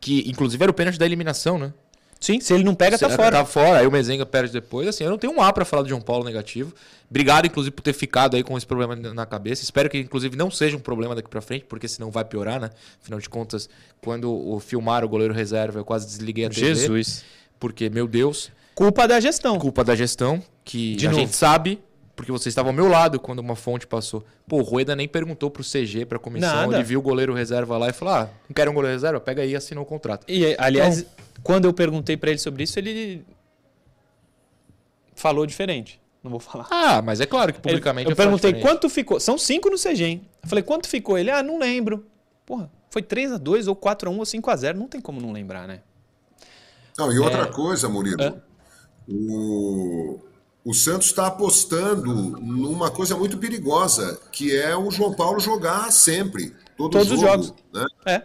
que inclusive era o pênalti da eliminação, né? Sim, se ele não pega, tá Cê- fora. Tá fora, aí o Mezenga perde depois. Assim, eu não tenho um A pra falar do João Paulo negativo. Obrigado, inclusive, por ter ficado aí com esse problema na cabeça. Espero que, inclusive, não seja um problema daqui pra frente, porque senão vai piorar, né? Afinal de contas, quando o filmar o goleiro reserva, eu quase desliguei a TV. Jesus. Porque, meu Deus, Culpa da gestão. culpa da gestão, que De a novo. gente sabe, porque você estava ao meu lado quando uma fonte passou. Pô, o Rueda nem perguntou pro CG, pra comissão, Nada. ele viu o goleiro reserva lá e falou: ah, não quero um goleiro reserva? Pega aí e assinou o contrato. E, aliás, quando eu perguntei pra ele sobre isso, ele falou diferente. Não vou falar. Ah, mas é claro que Ele- publicamente eu ia falar perguntei quanto ficou. São cinco no CG, hein? Eu falei, quanto ficou? Ele, ah, não lembro. Porra, foi 3x2 ou 4x1 ou 5x0. Não tem como não lembrar, né? Não, e outra É. coisa, Murilo, É. o, o Santos está apostando numa coisa muito perigosa, que é o João Paulo jogar sempre, todo Todos os jogo, jogos. né? É.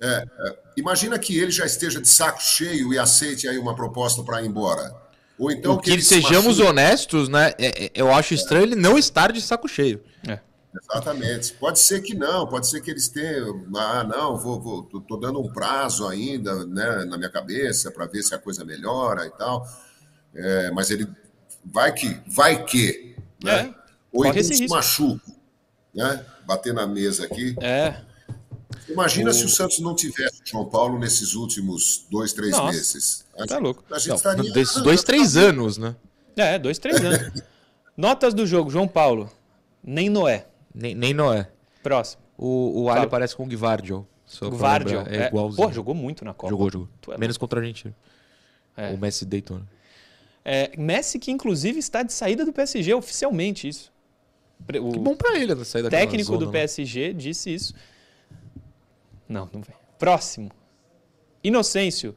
É, é. Imagina que ele já esteja de saco cheio e aceite aí uma proposta para ir embora. Ou então O que, ele se sejamos machuque. honestos, né? é- é- eu acho estranho ele não estar de saco cheio. é. Exatamente. Pode ser que não, pode ser que eles tenham. Ah, não, vou, vou, tô, tô dando um prazo ainda né, na minha cabeça para ver se a coisa melhora e tal. É, mas ele vai que, vai que, né? É, Ou então se risco. machuca, né? Bater na mesa aqui. É. Imagina se o Santos não tivesse o João Paulo nesses últimos dois, três Nossa, meses. A tá gente- louco. A gente Não, estaria. desses dois, três anos, né? É, dois, três anos. Notas do jogo, João Paulo. Nem Noé. Nem, nem Noé. Próximo. O, o Fala. Ali parece com o Guivardio. Só pra Guardio. lembrar. É, igualzinho. Pô, jogou muito na Copa. Jogou, jogou. É Menos contra a Argentina. É. O Messi deitou. Né? É, Messi, que inclusive está de saída do PSG, oficialmente isso. O Que bom pra ele né, sair daquela técnico do zona, né? PSG disse isso. Não, não vem. Próximo. Inocêncio.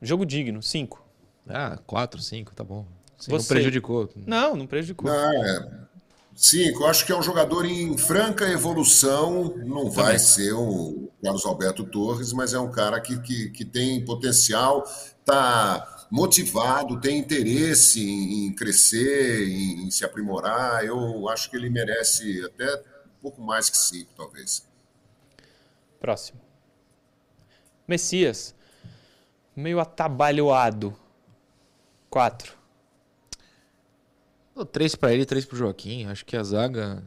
Jogo digno, 5. Ah, quatro, cinco, tá bom. Sim, Não Você- prejudicou. Não, não prejudicou. Não, é. Sim, eu acho que é um jogador em franca evolução. Não vai ser o Carlos Alberto Torres, mas é um cara que, que, que tem potencial, está motivado, tem interesse em, em crescer, em, em se aprimorar. Eu acho que ele merece até um pouco mais que cinco, talvez. Próximo. Messias. Meio atabalhoado. 4. Pô, Três pra ele, três pro Joaquim. Acho que a zaga.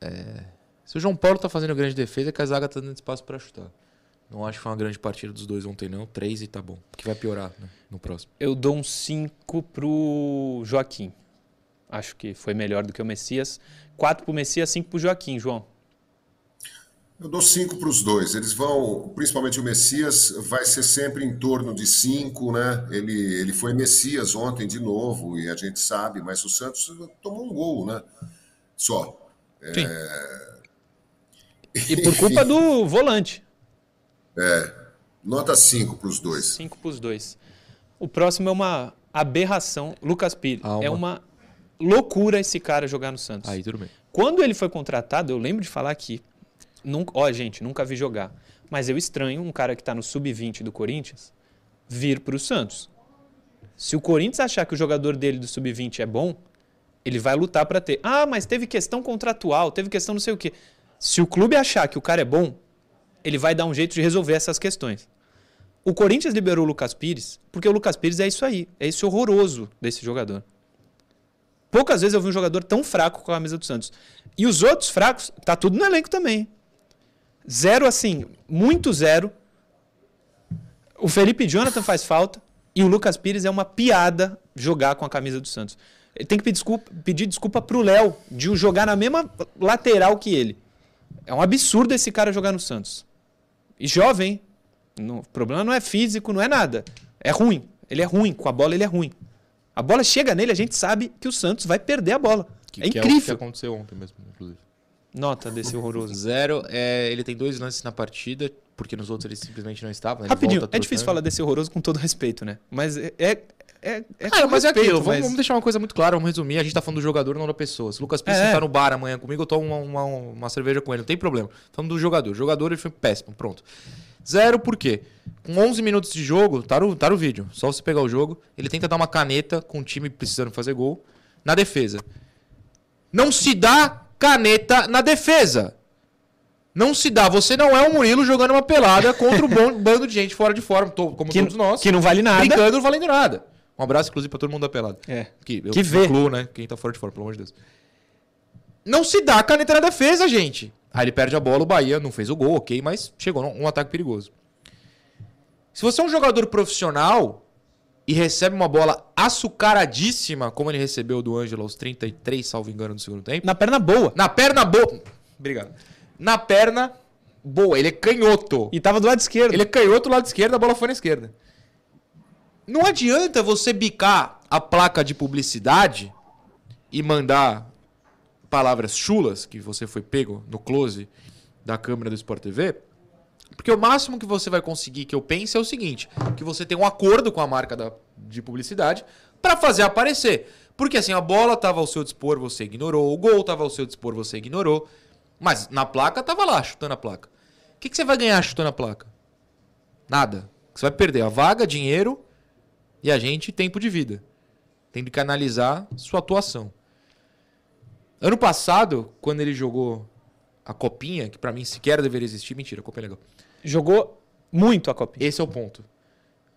é, Se o João Paulo tá fazendo grande defesa, é que a zaga tá dando espaço pra chutar. Não acho que foi uma grande partida dos dois ontem, não. Três e tá bom. Porque vai piorar né, no próximo. Eu dou um 5 pro Joaquim. Acho que foi melhor do que o Messias. 4 pro Messias, 5 pro Joaquim, João. Eu dou cinco para os dois. Eles vão, principalmente o Messias, vai ser sempre em torno de cinco, né? Ele, ele foi Messias ontem de novo, e a gente sabe, mas o Santos tomou um gol, né? Só. E por culpa do volante. Nota cinco para os dois. 5 pros dois. O próximo é uma aberração. Lucas Pires. É uma loucura esse cara jogar no Santos. Aí tudo bem. Quando ele foi contratado, eu lembro de falar aqui. Nunca, ó, gente, nunca vi jogar. Mas eu estranho um cara que tá no sub-20 do Corinthians vir pro Santos. Se o Corinthians achar que o jogador dele do sub-20 é bom, ele vai lutar pra ter. Ah, mas teve questão contratual, teve questão não sei o quê. Se o clube achar que o cara é bom, ele vai dar um jeito de resolver essas questões. O Corinthians liberou o Lucas Pires, porque o Lucas Pires é isso aí, é esse horroroso desse jogador. Poucas vezes eu vi um jogador tão fraco com a camisa do Santos. E os outros fracos, tá tudo no elenco também. Zero assim, muito zero. O Felipe Jonathan faz falta e o Lucas Pires é uma piada jogar com a camisa do Santos. Ele tem que pedir desculpa, pedir desculpa pro Léo de o jogar na mesma lateral que ele. É um absurdo esse cara jogar no Santos. E jovem? Não- o problema não é físico, não é nada. É ruim. Ele é ruim. Com a bola, ele é ruim. A bola chega nele, a gente sabe que o Santos vai perder a bola. Que, é que é o que incrível. aconteceu ontem mesmo, inclusive. Nota desse horroroso. Zero, é, ele tem dois lances na partida. Porque nos outros ele simplesmente não estava. né? Rapidinho, é difícil falar desse horroroso com todo respeito, né? Mas é. é, é, é Ah, com mas é respeito, aquilo, vamos, mas- vamos deixar uma coisa muito clara, vamos resumir. A gente tá falando do jogador, não da pessoa. Se o Lucas Pires É. tá no bar amanhã comigo, eu tomo uma, uma, uma cerveja com ele, não tem problema. Falando do jogador. O jogador ele foi péssimo, pronto. Zero por quê? Com 11 minutos de jogo, tá no, tá no vídeo, só você pegar o jogo, ele tenta dar uma caneta com o time precisando fazer gol na defesa. Não se dá caneta na defesa. Não se dá. Você não é o Murilo jogando uma pelada contra um bom bando de gente fora de forma, como que, todos nós. que não vale nada. Brincando, não valendo nada. Um abraço, inclusive, pra todo mundo da pelada. É. Que, eu Que vê. incluo, né? Quem tá fora de fora, pelo amor de Deus. Não se dá caneta na defesa, gente. Aí ele perde a bola, o Bahia não fez o gol, ok, mas chegou num um ataque perigoso. Se você é um jogador profissional e recebe uma bola açucaradíssima, como ele recebeu do Ângelo aos 33, salvo engano, no segundo tempo, Na perna boa. na perna boa. Obrigado. Na perna boa, ele é canhoto. E tava do lado esquerdo. Ele é canhoto do lado esquerdo, a bola foi na esquerda. Não adianta você bicar a placa de publicidade e mandar palavras chulas, que você foi pego no close da câmera do Sport TV, porque o máximo que você vai conseguir que eu pense é o seguinte, que você tem um acordo com a marca da- de publicidade para fazer aparecer. Porque assim, a bola estava ao seu dispor, você ignorou, o gol estava ao seu dispor, você ignorou, mas na placa tava lá, chutando a placa. O que, que você vai ganhar chutando a placa? Nada. Você vai perder a vaga, dinheiro e a gente tempo de vida. Tem que analisar sua atuação. Ano passado, quando ele jogou a copinha, que pra mim sequer deveria existir, mentira, a copinha é legal. Jogou muito a copinha. Esse é o ponto.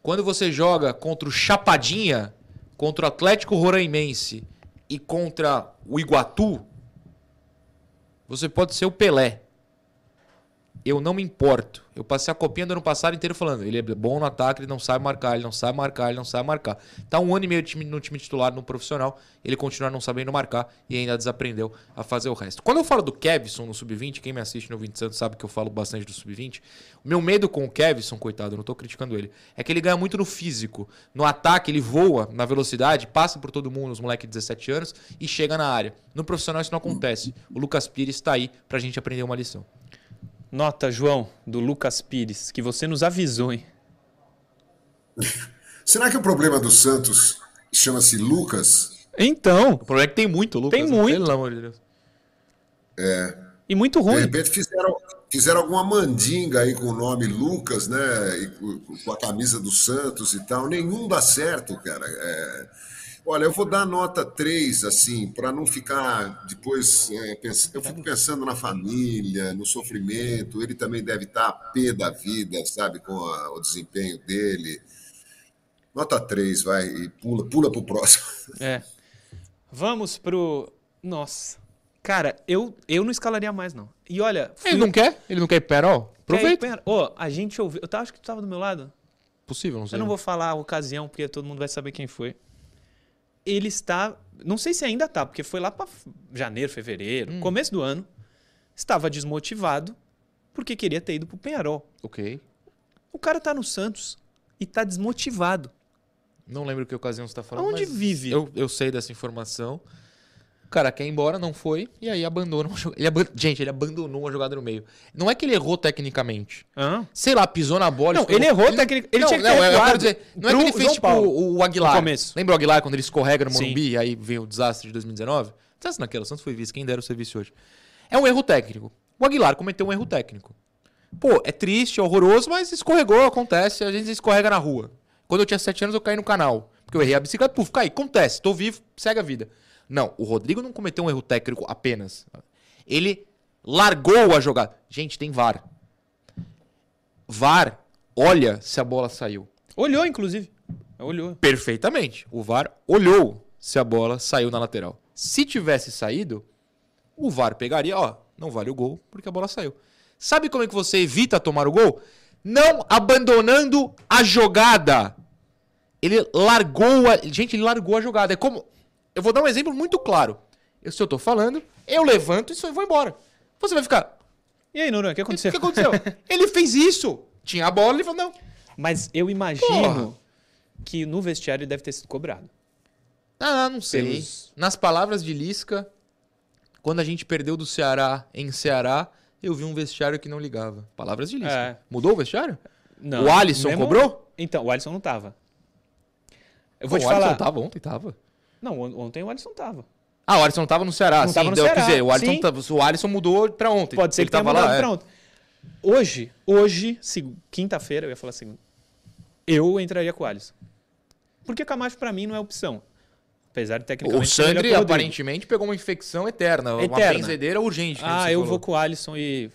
Quando você joga contra o Chapadinha, contra o Atlético Roraimense e contra o Iguatu, você pode ser o Pelé. Eu não me importo. Eu passei a copinha do ano passado inteiro falando. Ele é bom no ataque, ele não sabe marcar, ele não sabe marcar, ele não sabe marcar. Tá um ano e meio no time titular, no profissional, ele continua não sabendo marcar e ainda desaprendeu a fazer o resto. Quando eu falo do Kevson no Sub-20, quem me assiste no 20 Santos sabe que eu falo bastante do Sub-20. O meu medo com o Kevson, coitado, eu não tô criticando ele, é que ele ganha muito no físico. No ataque, ele voa na velocidade, passa por todo mundo, os moleques de 17 anos, e chega na área. No profissional isso não acontece. O Lucas Pires tá aí pra gente aprender uma lição. Nota, João, do Lucas Pires, que você nos avisou, hein? Será que o problema do Santos chama-se Lucas? Então, O problema é que tem muito, Lucas. Tem né? muito. Pelo amor de Deus. e muito De ruim. repente fizeram, fizeram alguma mandinga aí com o nome Lucas, né? E com, com a camisa do Santos e tal. Nenhum dá certo, cara. É, Olha, eu vou dar nota 3, assim, para não ficar depois. é, pens- Eu fico pensando na família, no sofrimento. Ele também deve estar a pé da vida, sabe, com a- o desempenho dele. Nota 3, vai, e pula, pula pro próximo. É. Vamos pro. Nossa. Cara, eu, eu não escalaria mais, não. E olha. fui- Ele não quer? Ele não quer ir pro ir Aproveita. Ô, a gente ouviu. Eu tava, acho que tu tava do meu lado. Possível, não sei. Eu não vou falar a ocasião, porque todo mundo vai saber quem foi. Ele está. Não sei se ainda tá, porque foi lá pra f- janeiro, fevereiro, Hum. começo do ano. Estava desmotivado porque queria ter ido pro Penharol. Ok. O cara tá no Santos e tá desmotivado. Não lembro que ocasião você tá falando. Aonde mas vive? Eu, eu sei dessa informação. O cara quer ir embora, não foi, e aí abandona. Ele aban- Gente, ele abandonou uma jogada no meio. Não é que ele errou tecnicamente. Hã? Sei lá, pisou na bola. Não, ele errou tecnicamente. Ele não, tinha que não, eu- quero dizer, não é que ele fez João tipo Paulo, o, Aguilar. começo. Lembra o Aguilar quando ele escorrega no. Morumbi e aí veio o desastre de 2019? Desastre naquela, o Santos foi vice, quem dera o serviço hoje. É um erro técnico. O Aguilar cometeu um erro técnico. Pô, é triste, é horroroso, mas escorregou, acontece, a gente escorrega na rua. Quando eu tinha 7 anos eu caí no canal, porque eu errei a bicicleta, puf, caí, acontece, tô vivo, segue a vida. Não, o Rodrigo não cometeu um erro técnico apenas. Ele largou a jogada. Gente, tem VAR. VAR olha se a bola saiu. Olhou, inclusive. Olhou. Perfeitamente. O VAR olhou se a bola saiu na lateral. Se tivesse saído, o VAR pegaria, ó, não vale o gol porque a bola saiu. Sabe como é que você evita tomar o gol? Não abandonando a jogada. Ele largou a. Gente, ele largou a jogada. É como. Eu vou dar um exemplo muito claro. Eu, se eu tô falando, eu levanto e só vou embora. Você vai ficar. E aí, Noronha, o que O aconteceu? que aconteceu? ele fez isso. Tinha a bola, ele falou, não. Mas eu imagino que no vestiário ele deve ter sido cobrado. Ah, não sei. Pelos- Nas palavras de Lisca, quando a gente perdeu do Ceará em Ceará, Eu vi um vestiário que não ligava. Palavras de Lisca. É. Mudou o vestiário? Não, o Alisson mesmo- cobrou? Então, o Alisson não tava. Eu vou Pô, te o Alisson falar. tava ontem, tava. Não, on- ontem o Alisson tava. Ah, o Alisson tava no Ceará. Não sim, no deu- Ceará, quer dizer, o Alisson, tava- o Alisson mudou pra ontem. Pode ser Ele que tava lá. é. ontem. Hoje, hoje, quinta-feira, eu ia falar segunda, eu entraria com o Alisson. Porque Camacho pra mim não é opção. Apesar de tecnicamente Sandri o Rodrigo. aparentemente pegou uma infecção eterna, uma Eterna. benzedeira urgente. Ah, eu falou. vou com o Alisson e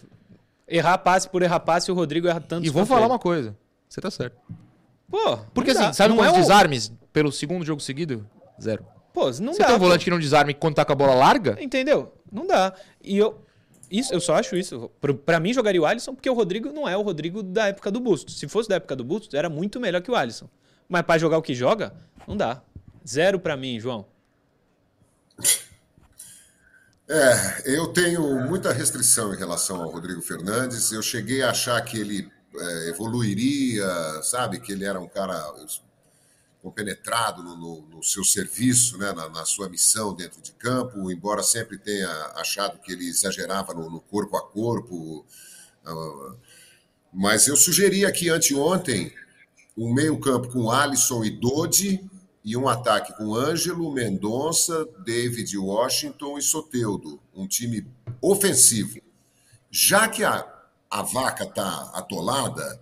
errar passe por errar passe, o Rodrigo erra tanto. E vou falar uma coisa. Você tá certo. Pô, Porque assim, dá. sabe não quantos é o- desarmes pelo segundo jogo seguido? Zero. Pô, não Você dá. tem um pô. volante que não desarme quando tá com a bola larga? Entendeu? Não dá. E eu. Isso, eu só acho isso. Pra mim, jogaria o Alisson, porque o Rodrigo não é o Rodrigo da época do Bustos. Se fosse da época do Bustos, era muito melhor que o Alisson. Mas pra jogar o que joga, não dá. Zero pra mim, João. É, eu tenho muita restrição em relação ao Rodrigo Fernandes. Eu cheguei a achar que ele é, evoluiria, sabe? Que ele era um cara compenetrado no, no, no seu serviço, né? Na, na sua missão dentro de campo, embora sempre tenha achado que ele exagerava no, no corpo a corpo. ah, mas eu sugeri aqui anteontem um meio-campo com Alisson e Dodi e um ataque com Ângelo, Mendonça, David Washington e Soteudo. Um time ofensivo. Já que a, a vaca tá atolada,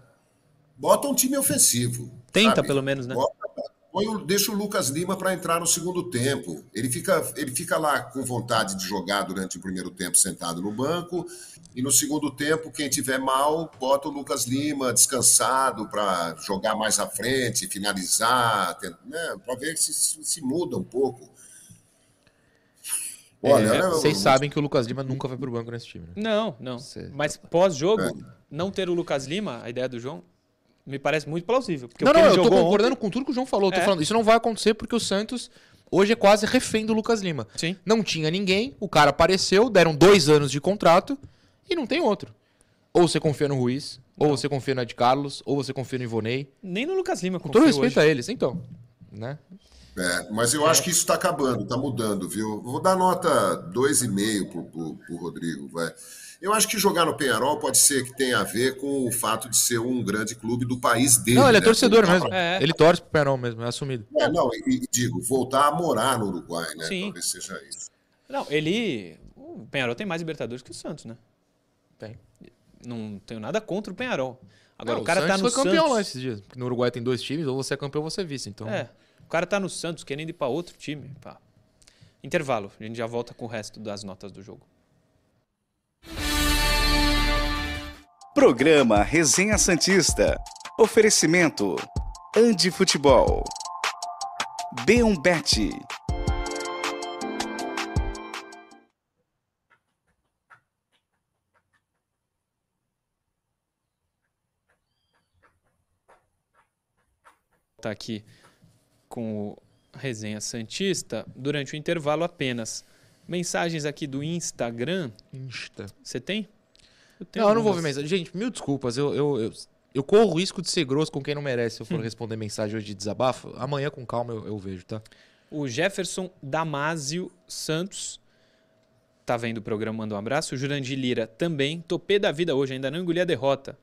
bota um time ofensivo. Tenta, sabe? pelo menos, né? Bota- põe o- deixa o Lucas Lima para entrar no segundo tempo. Ele fica, ele fica lá com vontade de jogar durante o primeiro tempo sentado no banco. E no segundo tempo, quem tiver mal, bota o Lucas Lima descansado para jogar mais à frente, finalizar, né, para ver se, se, se muda um pouco. Olha, É, né, vocês eu- sabem que o Lucas Lima nunca vai pro banco nesse time. Né? Não, não. Cê- Mas pós-jogo, É. não ter o Lucas Lima, a ideia do João, me parece muito plausível. Porque Não, o que não, ele eu tô concordando com tudo que o João falou. Eu tô É. falando, isso não vai acontecer porque o Santos hoje é quase refém do Lucas Lima. ontem- Sim. Não tinha ninguém, o cara apareceu, deram dois anos de contrato e não tem outro. Ou você confia no Ruiz, ou você confia no Ed Carlos, ou você confia no Ivonei. Nem no Lucas Lima, Com todo respeito hoje. a eles, então. Né? É, mas eu acho que isso está acabando, está mudando, viu? Vou dar nota 2,5 pro, pro, pro Rodrigo. Vai. Eu acho que jogar no Penharol pode ser que tenha a ver com o fato de ser um grande clube do país dele. Não, ele é né? torcedor Voltar mesmo. pra- É. Ele torce pro Penal mesmo, é assumido. É, não, e, e digo, voltar a morar no Uruguai, né? Sim. Talvez seja isso. Não, ele. O Penharol tem mais Libertadores que o Santos, né? Tem. Não tenho nada contra o Penharol. Agora, Não, o cara Santos tá no foi campeão Santos. lá esses dias. Porque no Uruguai tem dois times, ou você é campeão ou você é vice. Então, É. O cara tá no Santos querendo ir pra outro time. Pá. Intervalo. A gente já volta com o resto das notas do jogo. Programa Resenha Santista. Oferecimento: Andi Futebol. B1 Bet. Tá aqui com o Resenha Santista. Durante o intervalo apenas. Mensagens aqui do Instagram. Insta. Você tem? Eu Não, eu não vou ver mensagem. Gente, mil desculpas. Eu, eu, eu, eu corro o risco de ser grosso com quem não merece se eu for Hum. responder mensagem hoje de desabafo. Amanhã, com calma, eu, eu vejo, tá? O Jefferson Damásio Santos tá vendo o programa, manda um abraço. O Jurandir Lira também. Topê da vida hoje, ainda não engoli a derrota.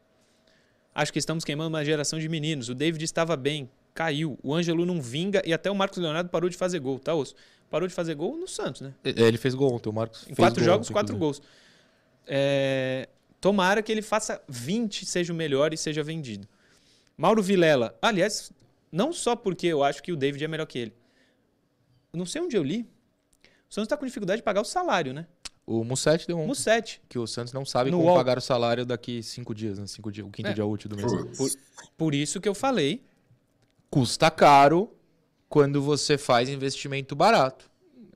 Acho que estamos queimando uma geração de meninos. O David estava bem, caiu. O Ângelo não vinga e até o Marcos Leonardo parou de fazer gol, tá, Osso? Parou de fazer gol no Santos, né? É, Ele fez gol ontem, o Marcos. Em quatro jogos, ontem, quatro inclusive. gols. É, Tomara que ele faça 20, seja o melhor e seja vendido. Mauro Vilela. Aliás, não só porque eu acho que o David é melhor que ele. Não sei onde eu li. O Santos está com dificuldade de pagar o salário, né? O Musset deu um. Musset. Que o Santos não sabe No como UOL. pagar o salário daqui cinco dias, né? Cinco dias, o quinto É. dia útil do mês. Por, por isso que eu falei. Custa caro quando você faz investimento barato.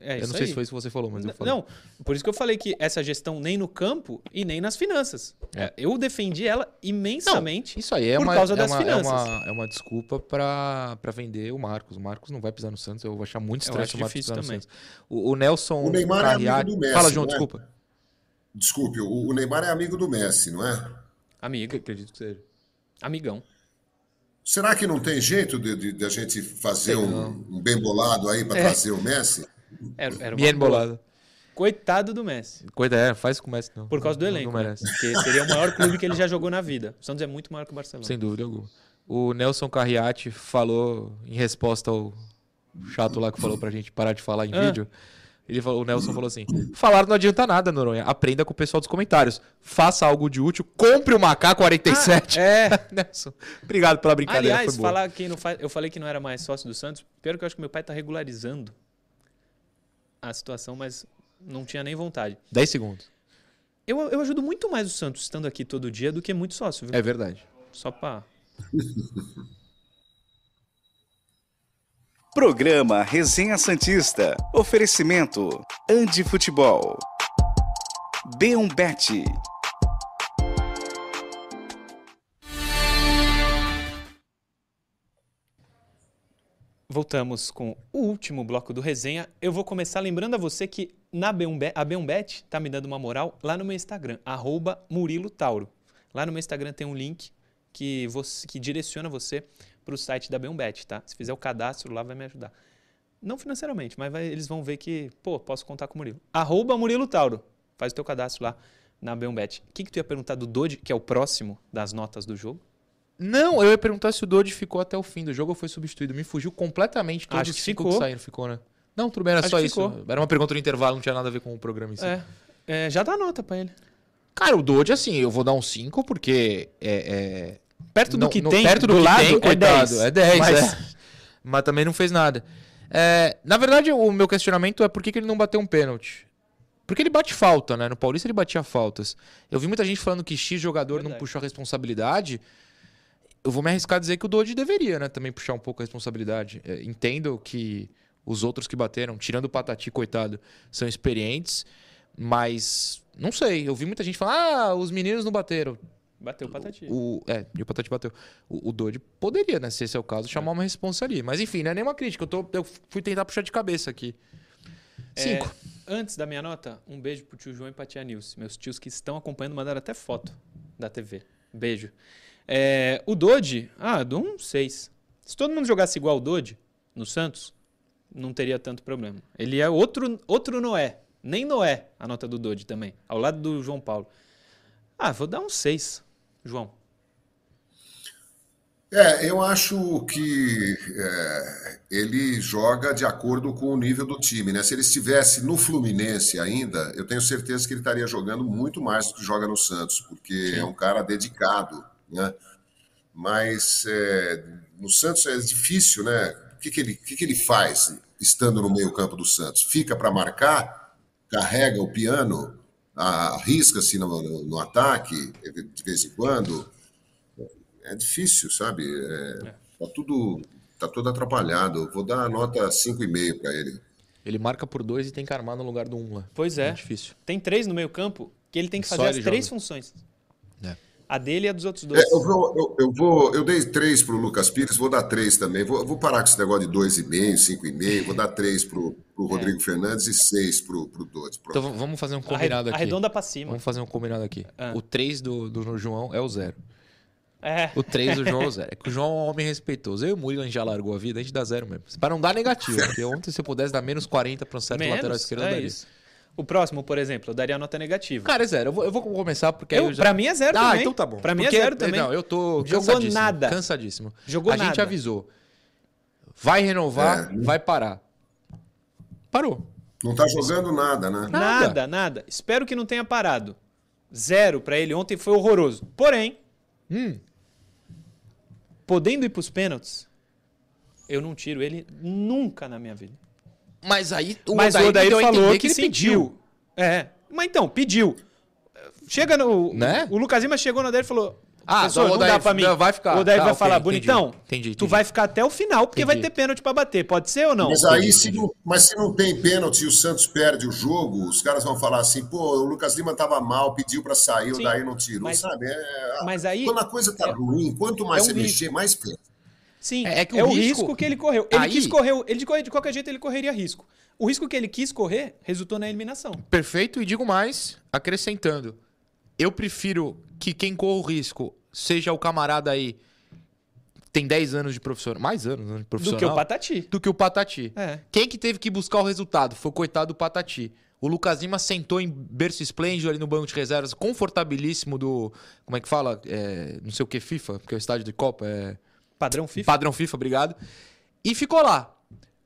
É eu isso não sei aí. se foi isso que você falou, mas eu falei. Não, por isso que eu falei que essa gestão nem no campo e nem nas finanças. É. Eu defendi ela imensamente. Isso aí é por uma, causa é das uma, finanças. É uma, é uma desculpa pra, pra vender o Marcos. O Marcos não vai pisar no Santos. Eu vou achar muito estranho o Marcos difícil pisar no também. Santos. O, o Nelson O Neymar é amigo do Messi, Fala, João, não é? desculpa. Desculpe, o, o Neymar é amigo do Messi, não é? Amigo, Acredito que seja. amigão. Será que não tem jeito de, de- de a gente fazer um, não. um bem bolado aí para É. trazer o Messi? Era, era Bien bolado. Coitado do Messi. Coisa é, faz com o Messi não. Por causa do Não- elenco. Não né? merece. Porque seria o maior clube que ele já jogou na vida. O Santos é muito maior que o Barcelona. Sem dúvida alguma. O Nelson Carriati falou, em resposta ao chato lá que falou pra gente parar de falar em Ah. vídeo, ele falou, o Nelson falou assim: falar não adianta nada, Noronha. Aprenda com o pessoal dos comentários. Faça algo de útil, compre o Macaco 47. É. Nelson, obrigado pela brincadeira. Aliás, falar que não faz, eu falei que não era mais sócio do Santos. Pior que eu acho que meu pai tá regularizando a situação, mas não tinha nem vontade. 10 segundos. Eu, eu ajudo muito mais o Santos estando aqui todo dia do que muito sócio, viu? É verdade. Só pra. Programa Resenha Santista. Oferecimento Andi Futebol. B1Bet. Voltamos com o último bloco do resenha. Eu vou começar lembrando a você que na B1Bet, a B1Bet tá me dando uma moral lá no meu Instagram, arroba Murilo Tauro. Lá no meu Instagram tem um link que, você, que direciona você para o site da B1Bet, tá? Se fizer o cadastro lá, vai me ajudar. Não financeiramente, mas vai- eles vão ver que, pô, posso contar com o Murilo. Arroba Murilo Tauro. Faz o teu cadastro lá na B1Bet. O que, que tu ia perguntar do Dodge, que é o próximo das notas do jogo? Não, eu ia perguntar se o Dodge ficou até o fim do jogo ou foi substituído. Me fugiu completamente todos Acho os que cinco ficou. que saíram. Ficou, né? Não, tudo bem, era Acho só que isso. ficou. Era uma pergunta do intervalo, não tinha nada a ver com o programa em si. É, é, já dá nota pra ele. Cara, o Dodge, assim, eu vou dar um 5 porque é, é- Perto do não- que não- tem, perto do, que lado, tem, é coitado. 10. É 10, Mas- é. Mas também não fez nada. É, na verdade, o meu questionamento é por que, que ele não bateu um pênalti. Porque ele bate falta, né? No Paulista ele batia faltas. Eu vi muita gente falando que X jogador não Verdade. puxou a responsabilidade. Eu vou me arriscar a dizer que o Dodge deveria, né? Também puxar um pouco a responsabilidade. É, entendo que os outros que bateram, tirando o Patati, coitado, são experientes. Mas, não sei. Eu vi muita gente falar, ah, os meninos não bateram. Bateu o patati. O, é, e o Patati bateu. O, o Dodge poderia, né? Se esse é o caso, chamar uma responsa ali. Mas enfim, não é nenhuma crítica. Eu, tô, eu fui tentar puxar de cabeça aqui. É, Cinco. antes da minha nota, um beijo pro tio João e pra tia Nilce. Meus tios que estão acompanhando mandaram até foto da TV. Beijo. É, o Dodge, ah, eu dou um 6. Se todo mundo jogasse igual o Dodge no Santos, não teria tanto problema. Ele é outro, outro Noé. Nem Noé, a nota do Dodge também. Ao lado do João Paulo. Ah, vou dar um 6, João. É, eu acho que é, ele joga de acordo com o nível do time, né? Se ele estivesse no Fluminense ainda, eu tenho certeza que ele estaria jogando muito mais do que joga no Santos, porque é um cara dedicado, né? Mas é, no Santos é difícil, né? O que, que, ele, que, que ele faz estando no meio-campo do Santos? Fica para marcar, carrega o piano, arrisca-se no, no, no ataque de vez em quando é difícil, sabe? É, tá tudo tá tudo atrapalhado. Vou dar a nota 5,5 para ele. Ele marca por dois e tem que armar no lugar do um lá. Pois é. difícil. Tem três no meio campo que ele tem que Só fazer as três joga. funções. É. A dele e a dos outros dois. É, eu, vou, eu, eu vou, eu dei 3 pro Lucas Pires, vou dar 3 também. Vou, vou parar com esse negócio de 2,5, 5,5. Vou dar 3 pro, pro Rodrigo Fernandes e 6 pro, pro Dodge. Então Pronto. vamos fazer um combinado aqui. Arredonda pra cima. Vamos fazer um combinado aqui. Ah. O 3 do, do João é o zero. É. O 3 do João é o zero. É que o João é um homem respeitoso. Eu e o Murilo a gente já largou a vida, a gente dá zero mesmo. Para não dar negativo, porque ontem se eu pudesse dar menos 40 para um certo Menos, lateral esquerdo, eu é daria. isso. O próximo, por exemplo, eu daria nota negativa. Cara, é zero. Eu vou, eu vou começar porque aí Eu- eu já... Pra mim é zero ah, também. então tá bom. Pra mim Porque- é zero também. Não, eu tô Jogou cansadíssimo. nada. Cansadíssimo. Jogou a gente nada. avisou. Vai renovar, É. vai parar. Parou. Não tá jogando nada, né? Nada. Nada, nada. Espero que não tenha parado. Zero pra ele ontem foi horroroso. Porém, Hum, podendo ir pros pênaltis, eu não tiro ele nunca na minha vida. Mas aí o Mas Odair o Odair falou entender que, ele sentiu. É. Mas então, pediu. Chega no. Né? O Lucas Lima chegou no Odair e falou. Ah, professor, o não Odair dá pra mim. vai ficar. O Odair Tá, vai ok, falar, entendi. bonitão. Entendi, Tu entendi. vai ficar até o final, porque vai ter pênalti pra bater. Pode ser ou não? Mas aí, se não, mas se não tem pênalti e o Santos perde o jogo, os caras vão falar assim: pô, o Lucas Lima tava mal, pediu para sair, o Sim, daí não tirou, mas- sabe? É, Mas aí. quando a coisa tá é- ruim, quanto mais é um você risco. mexer, mais perde. Sim, É- é, é que o o risco- risco que ele correu. Ele Aí- quis correr, ele de, qualquer- de qualquer jeito ele correria risco. O risco que ele quis correr resultou na eliminação. Perfeito, e digo mais, acrescentando. Eu prefiro que quem corra o risco seja o camarada aí tem 10 anos de profissional, mais anos né, de profissional. Do que o Patati. do que o Patati. É. Quem que teve que buscar o resultado? Foi o coitado do Patati. O Lucas Lima sentou em berço esplêndido ali no banco de reservas, confortabilíssimo do. Como é que fala? É, não sei o que, FIFA, porque é o estádio de Copa. É, Padrão FIFA. Padrão FIFA, obrigado. E ficou lá.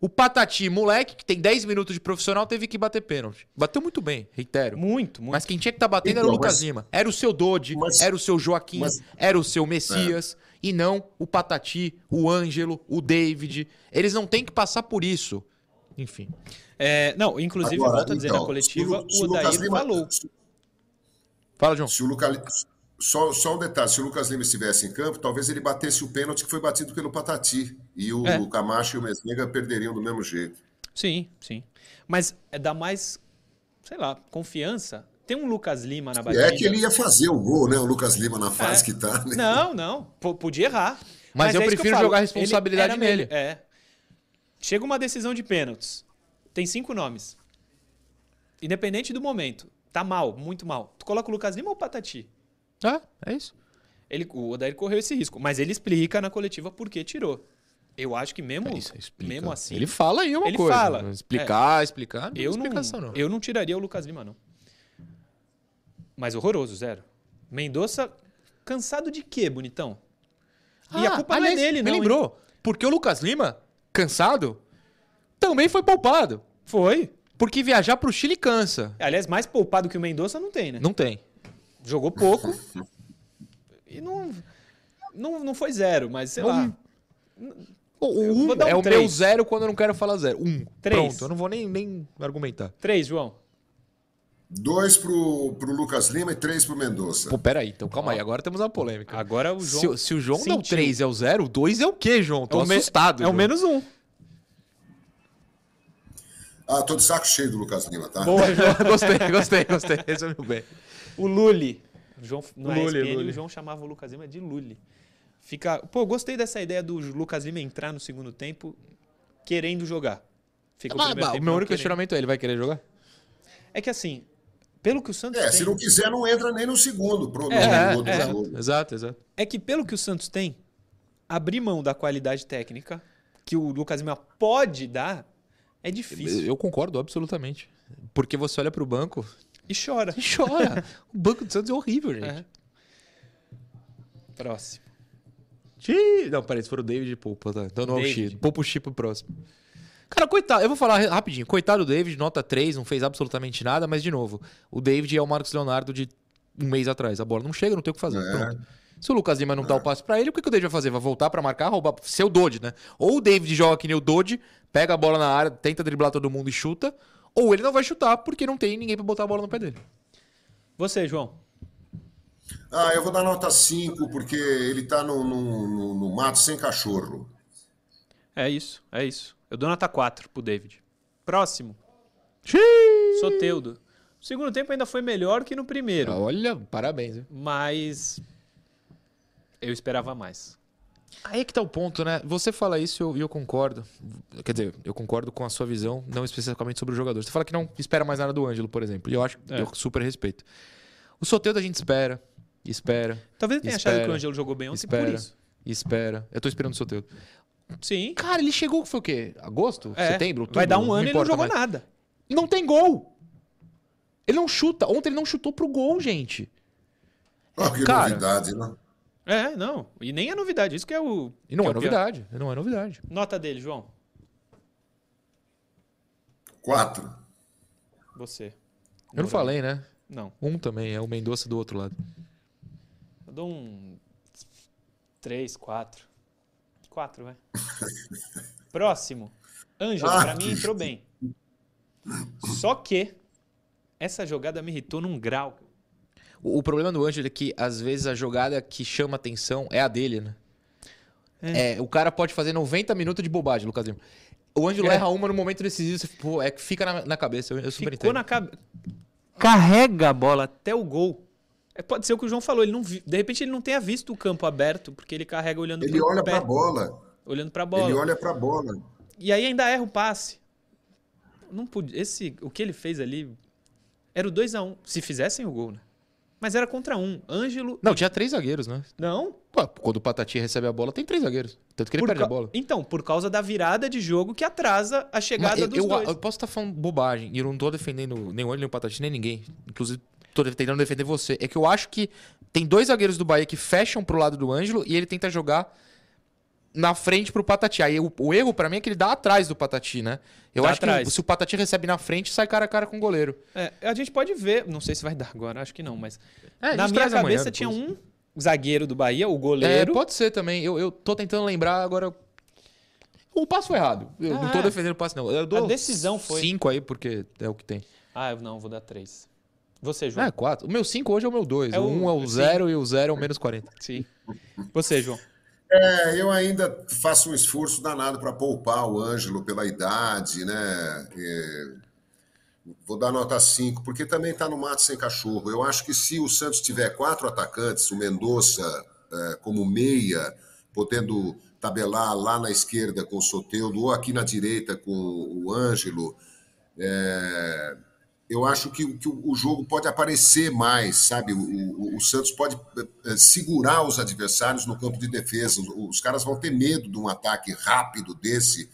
O Patati, moleque, que tem 10 minutos de profissional, teve que bater pênalti. Bateu muito bem, reitero. Muito, muito. Mas quem tinha que estar batendo era o Então, Lucas mas- Lima. Era o seu Dodi, mas- era o seu Joaquim, mas- era o seu Messias. E não o Patati, o Ângelo, o David. Eles não têm que passar por isso. Enfim. É, não, inclusive, Agora, volto a dizer, então, na coletiva, se o- se o Odair Lima- falou. Fala, João. Se o Lucas, só, só um detalhe, se o Lucas Lima estivesse em campo, talvez ele batesse o pênalti que foi batido pelo Patati. E o, É. Camacho e o Mesnega perderiam do mesmo jeito. Sim, sim. Mas é dá mais, sei lá, confiança. Tem um Lucas Lima na E batida. é que ele ia fazer o gol, né? O Lucas Lima na fase É. que tá. Né? Não, não. P- podia errar. Mas eu é prefiro falo. jogar a responsabilidade nele. É. Chega uma decisão de pênaltis. Tem cinco nomes. Independente do momento. Tá mal, muito mal. Tu coloca o Lucas Lima ou o Patati? Ah, é isso. Ele, o Odair correu esse risco. Mas ele explica na coletiva por que tirou. Eu acho que mesmo, É isso, mesmo assim. Ele fala aí uma Ele coisa. fala. Explicar, explicar. Não eu, não, não. eu não tiraria o Lucas Lima, não. Mas horroroso, zero. Mendonça, cansado de quê, bonitão? e a Ah, culpa aliás, não é dele, me não. hein? lembrou. Porque o Lucas Lima, cansado, também foi poupado. Foi. Porque viajar pro Chile cansa. Aliás, mais poupado que o Mendonça não tem, né? Não tem. Jogou pouco. e não, não. Não foi zero, mas sei Não- lá. O, o Eu um vou dar um é o três. meu zero quando eu não quero falar zero. Um. Três. Pronto, eu não vou nem, nem argumentar. Três, João. Dois pro, pro Lucas Lima e três pro Mendonça. Pô, peraí, então calma aí, agora temos uma polêmica. Agora o Se, João. o- se o João deu sentiu. 3 é o 0, o 2 é o quê, João? Tô É o me- assustado. É o menos um. Ah, tô de saco cheio do Lucas Lima, tá? Boa, João. gostei, gostei, gostei. Resumiu bem. O Lully. O João, no Lully, ESPN, Lully. o João chamava o Lucas Lima de Lully. Fica... Pô, gostei dessa ideia do Lucas Lima entrar no segundo tempo querendo jogar. Fica o Ah, primeiro bah, o meu único questionamento é: ele vai querer jogar? É que assim, pelo que o Santos É, tem... se não quiser, não entra nem no segundo. Pro, É, no outro é. jogo. Exato, exato. É que pelo que o Santos tem, abrir mão da qualidade técnica que o Lucas Lima pode dar é difícil. Eu concordo absolutamente. Porque você olha pro banco E chora. e chora. o banco do Santos é horrível, gente. É. Próximo. Xiii. Não, peraí, se for o David, poupa, tá? Então não é o David. X. Poupa o X pro próximo. Cara, coitado, eu vou falar rapidinho. Coitado do David, nota 3, não fez absolutamente nada, mas de novo, o David é o Marcos Leonardo de um mês atrás. A bola não chega, não tem o que fazer. É. Pronto. Se o Lucas Lima não dá o passe pra ele, o que, que o David vai fazer? Vai voltar pra marcar, roubar, ser o Dodge, né? Ou o David joga que nem o Dodge, pega a bola na área, tenta driblar todo mundo e chuta, ou ele não vai chutar porque não tem ninguém pra botar a bola no pé dele. Você, João. Ah, eu vou dar nota 5, porque ele tá no, no, no- no mato sem cachorro. É isso, é isso. Eu dou nota 4 pro David. Próximo. Soteudo. O segundo tempo ainda foi melhor que no primeiro, Olha, parabéns, hein? mas eu esperava mais. Aí é que tá o ponto, né? Você fala isso e eu, e eu concordo. Quer dizer, eu concordo com a sua visão, não especificamente sobre o jogador. Você fala que não espera mais nada do Ângelo, por exemplo. E eu acho É. eu super respeito. O Soteldo a gente espera, espera, Talvez tenha achado que Espera, o Ângelo jogou bem ontem espera. por isso. espera. Eu tô esperando o Soteldo. Sim. Cara, ele chegou, foi o quê? Agosto? É. Setembro? Outubro? Vai dar um ano e ele não jogou mais. nada. Não tem gol! Ele não chuta. Ontem ele não chutou pro gol, gente. Ah, que Cara. novidade, né? É, não. E nem é novidade. Isso que é o. E não que é o pior. novidade. Não é novidade. Nota dele, João. Quatro. Você. Eu não falei, né? Não. Um também, é o Mendonça do outro lado. Eu dou um. 3, 4. 4, vai. Próximo. Ângelo, Ah, pra mim entrou bem. Só que essa jogada me irritou num grau. O, o problema do Ângelo é que, às vezes, a jogada que chama atenção é a dele, né? É. o cara pode fazer 90 minutos de bobagem, Lucas Lima. O Ângelo É. erra uma no momento decisivo, você, pô, é que fica na, na cabeça. Eu, eu super Ficou entendo. na cabeça. Carrega a bola até o gol. É, pode ser o que o João falou. Ele não vi- De repente ele não tenha visto o campo aberto, porque ele carrega olhando Ele pro olha pé, pra bola. olhando pra bola. Ele olha pra bola. E aí ainda erra o passe. Não podia. Esse, o que ele fez ali era o 2 a 1 Se fizessem o gol, né? Mas era contra um. Ângelo. Não, tinha três zagueiros, né? Não? Pô, quando o Patati recebe a bola, tem três zagueiros. Tanto que ele Por perde ca- a bola. Então, por causa da virada de jogo que atrasa a chegada Mas eu, dos eu, dois. eu posso estar falando bobagem, e eu não tô defendendo nem o Ângelo, nem o Patati, nem ninguém. Inclusive, tô tentando defender você. É que eu acho que tem dois zagueiros do Bahia que fecham pro lado do Ângelo e ele tenta jogar na frente pro Patati. Aí o, o erro pra mim é que ele dá atrás do Patati, né? Eu Dá acho atrás. que se o Patati recebe na frente, sai cara a cara com o goleiro. É, a gente pode ver, não sei se vai dar agora, acho que não, mas. É, na minha amanhã cabeça tinha um zagueiro do Bahia, o É, goleiro. pode ser também. Eu, eu tô tentando lembrar agora. O passo foi errado. Eu Ah, não tô é. defendendo o passo, não. Eu dou A decisão foi. Cinco aí, porque é o que tem. Ah, eu não, vou dar três. Você, João. É, quatro. O meu cinco hoje é o meu dois. É o o- um é o sim. zero e o zero é o menos 40. Sim. Você, João. É, eu ainda faço um esforço danado para poupar o Ângelo pela idade, né? É, vou dar nota 5, porque também está no mato sem cachorro. Eu acho que se o Santos tiver quatro atacantes, o Mendonça é, como meia, podendo tabelar lá na esquerda com o Soteudo, ou aqui na direita com o Ângelo, é, eu acho que, que o jogo pode aparecer mais, sabe? O, o- o Santos pode eh, segurar os adversários no campo de defesa. Os, caras vão ter medo de um ataque rápido desse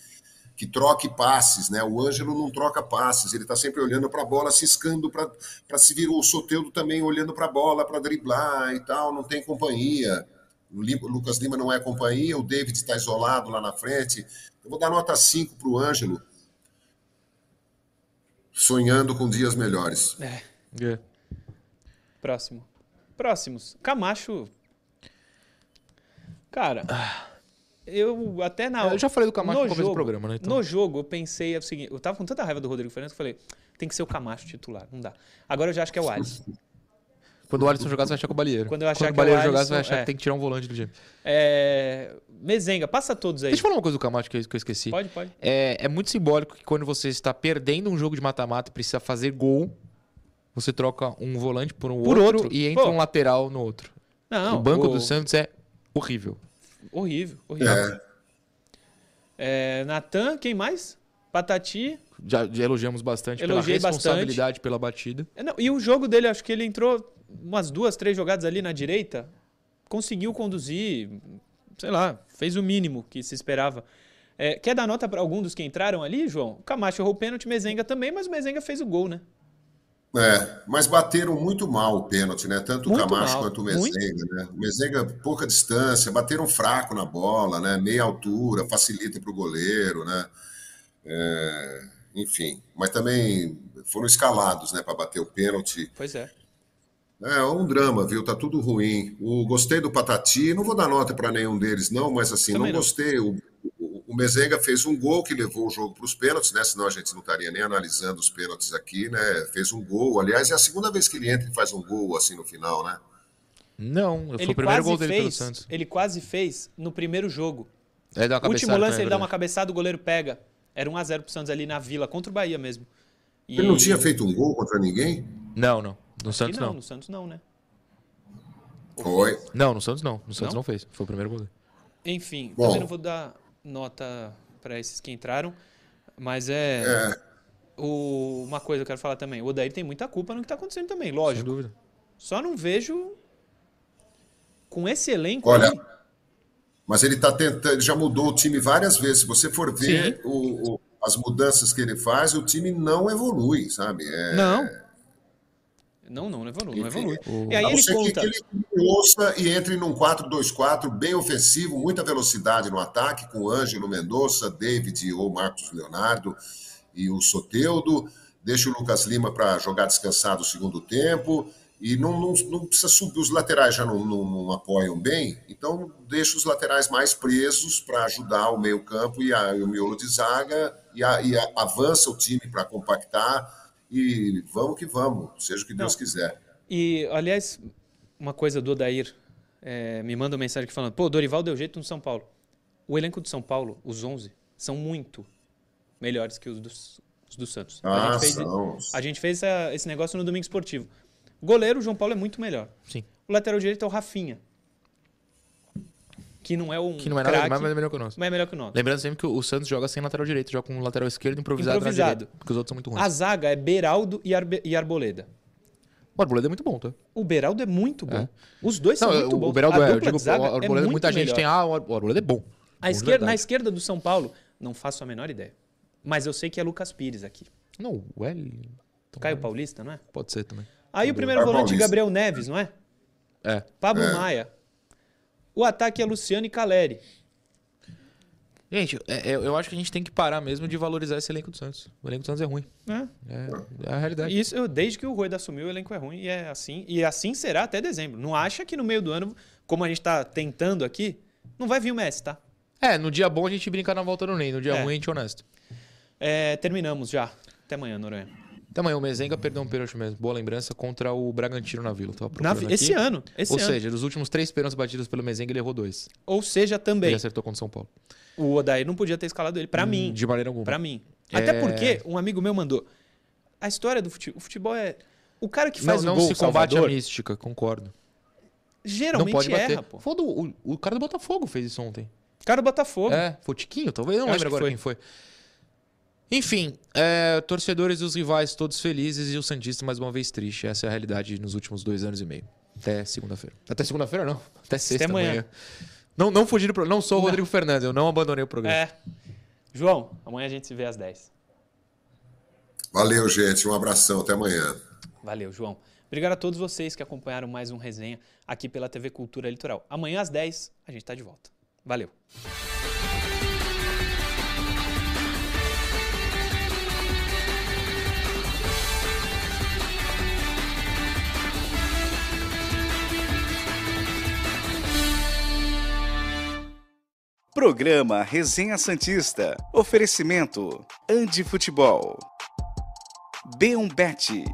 que troque passes, né? O Ângelo não troca passes, ele está sempre olhando para a bola, ciscando para se vir o Soteudo também olhando para a bola para driblar e tal, não tem companhia. O Lucas Lima não é companhia, o David está isolado lá na frente. Eu vou dar nota 5 para o Ângelo, sonhando com dias melhores. É. Próximo. Próximos. Camacho. Cara, eu até na Eu já falei do Camacho no no começo do programa, né? Então- No jogo, eu pensei o seguinte: eu tava com tanta raiva do Rodrigo Fernandes que eu falei, tem que ser o Camacho titular, não dá. Agora eu já acho que é o Alisson. Quando o Alisson jogar, você vai achar que é o Balieiro. Quando eu achar o que é o Balieiro jogar, Alisson, você vai achar é. que tem que tirar um volante do time. É... Mezenga, passa todos aí. Deixa eu falar uma coisa do Camacho que eu, que eu esqueci. Pode, pode. É, é muito simbólico que quando você está perdendo um jogo de mata-mata e precisa fazer gol, você troca um volante por um Por outro, outro. e entra Pô. um lateral no outro. Não, o banco o- do Santos é horrível. Horrível, horrível. É, É, Natan, quem mais? Patati. Já, já elogiamos bastante Elogiei pela bastante. responsabilidade pela batida. É, não, e o jogo dele, acho que ele entrou umas duas, três jogadas ali na direita, conseguiu conduzir, sei lá, fez o mínimo que se esperava. É, quer dar nota para algum dos que entraram ali, João? O Camacho errou o pênalti, Mezenga também, mas o Mezenga fez o gol, né? É, mas bateram muito mal o pênalti, né? Tanto o Muito Camacho mal, quanto o. Mezenga, né? O Mezenga, pouca distância, bateram fraco na bola, né? Meia altura, facilita para o goleiro, né? É, enfim, mas também foram escalados, né, para bater o pênalti. Pois é. É um drama, viu? Tá tudo ruim. O, gostei do Patati, não vou dar nota para nenhum deles, não, mas assim, Também não não. gostei. O, o, o Mezenga fez um gol que levou o jogo para os pênaltis, né? Senão a gente não estaria nem analisando os pênaltis aqui, né? Fez um gol. Aliás, é a segunda vez que ele entra e faz um gol assim no final, né? Não, foi Ele o primeiro quase gol dele pelo fez, Santos. ele quase fez no primeiro jogo. Ele dá uma O último lance né, ele dá uma verdade. cabeçada, o goleiro pega. Era 1 a 0 pro Santos ali na Vila, contra o Bahia mesmo. E- Ele não tinha feito um gol contra ninguém? Não, não. No Acho Santos não, não. no Santos não, né? Foi. Não, no Santos não. No Santos Não? não, fez. Foi o primeiro gol dele. Enfim, Bom. também não vou dar nota para esses que entraram, mas é, É, o- uma coisa que eu quero falar também. O Odair tem muita culpa no que tá acontecendo também, Sem lógico. dúvida. Só não vejo com esse elenco Olha, aí, mas ele tá tentando, ele já mudou o time várias vezes. Se você for ver o- o- as mudanças que ele faz, o time não evolui, sabe? É, Não. Não, não, não evolui, não evolui. o- E aí ele conta. que ele ouça e entre num 4-2-4 bem ofensivo, muita velocidade no ataque, com Ângelo Mendonça, David ou Marcos Leonardo e o Soteudo. Deixa o Lucas Lima para jogar descansado o segundo tempo. E não, não, não precisa subir, os laterais já não, não- não apoiam bem, então deixa os laterais mais presos para ajudar o meio-campo e, a- e o miolo de zaga, e, a- e a- avança o time para compactar. E vamos que vamos, seja o que Deus Não. quiser. E, aliás, uma coisa do Odair, é, me manda uma mensagem aqui falando, pô, Dorival deu jeito no São Paulo. O elenco do São Paulo, os 11, são muito melhores que os dos, os do Santos. Ah, a gente fez, são. a gente fez essa- esse negócio no Domingo Esportivo. Goleiro, o João Paulo é muito melhor. Sim. O lateral direito é o Rafinha. Que não é um Que não é nada craque, demais, mas é melhor que o nosso. mas é melhor que o nosso. Lembrando sempre que o Santos joga sem lateral direito, joga com lateral esquerdo improvisado, Improvisado. na direita, porque os outros são muito ruins. A zaga é Beraldo e, Arbe- e Arboleda. O Arboleda é muito bom, tá? O Beraldo é muito bom. É. Os dois Não, são muito o, bons. o Beraldo a é, eu digo, de zaga o Arboleda, é muito muita gente melhor. tem, ah, o Arboleda é bom. A Bom de esquerda, na esquerda do São Paulo, não faço a menor ideia. Mas eu sei que é Lucas Pires aqui. Não, o L... Caio Paulista, não é? Pode ser também. Aí o primeiro volante. Gabriel Neves, não é? É. Pablo É. Maia. O ataque é Luciano e Caleri. Gente, é- é- eu acho que a gente tem que parar mesmo de valorizar esse elenco do Santos. O elenco do Santos é ruim. né? É, é a realidade. Isso, desde que o Rueda assumiu, o elenco é ruim e é assim. E assim será até dezembro. Não acha que no meio do ano, como a gente tá tentando aqui, não vai vir o Messi, tá? É, no dia bom a gente brinca na volta do Ney, no dia É. ruim a gente é honesto. É, terminamos já. Até amanhã, Noronha. Amanhã, o Mezenga perdeu um pênalti mesmo. Boa lembrança contra o Bragantino na Vila. Tava Na- esse aqui. ano. Esse Ou ano. seja, dos últimos três pênaltis batidos pelo Mezenga, ele errou dois. Ou seja, também. Ele acertou contra o São Paulo. O Odair não podia ter escalado ele. Pra mim. De maneira alguma. Pra mim. É. Até porque um amigo meu mandou. A história do futebol. O futebol é. O cara que Não, faz o não gol se combate Salvador, a mística, concordo. geralmente não pode bater. erra, pô. Foda, o, o cara do Botafogo fez isso ontem. Cara do Botafogo. É, foi o Tiquinho, talvez. Não Eu acho lembro agora foi. quem foi. Enfim, é, torcedores dos rivais todos felizes e o Santista mais uma vez triste. Essa é a realidade nos últimos dois anos e meio. Até segunda-feira. Até segunda-feira, não. Até sexta amanhã. manhã. Não, não fugir do pro- Não sou o Rodrigo Fernandes, eu não abandonei o programa. É. João, amanhã a gente se vê às 10. Valeu, gente. Um abração. Até amanhã. Valeu, João. Obrigado a todos vocês que acompanharam mais um resenha aqui pela TV Cultura Litoral. Amanhã às 10 a gente tá de volta. Valeu. Programa Resenha Santista. Oferecimento Andi Futebol. B1Bet.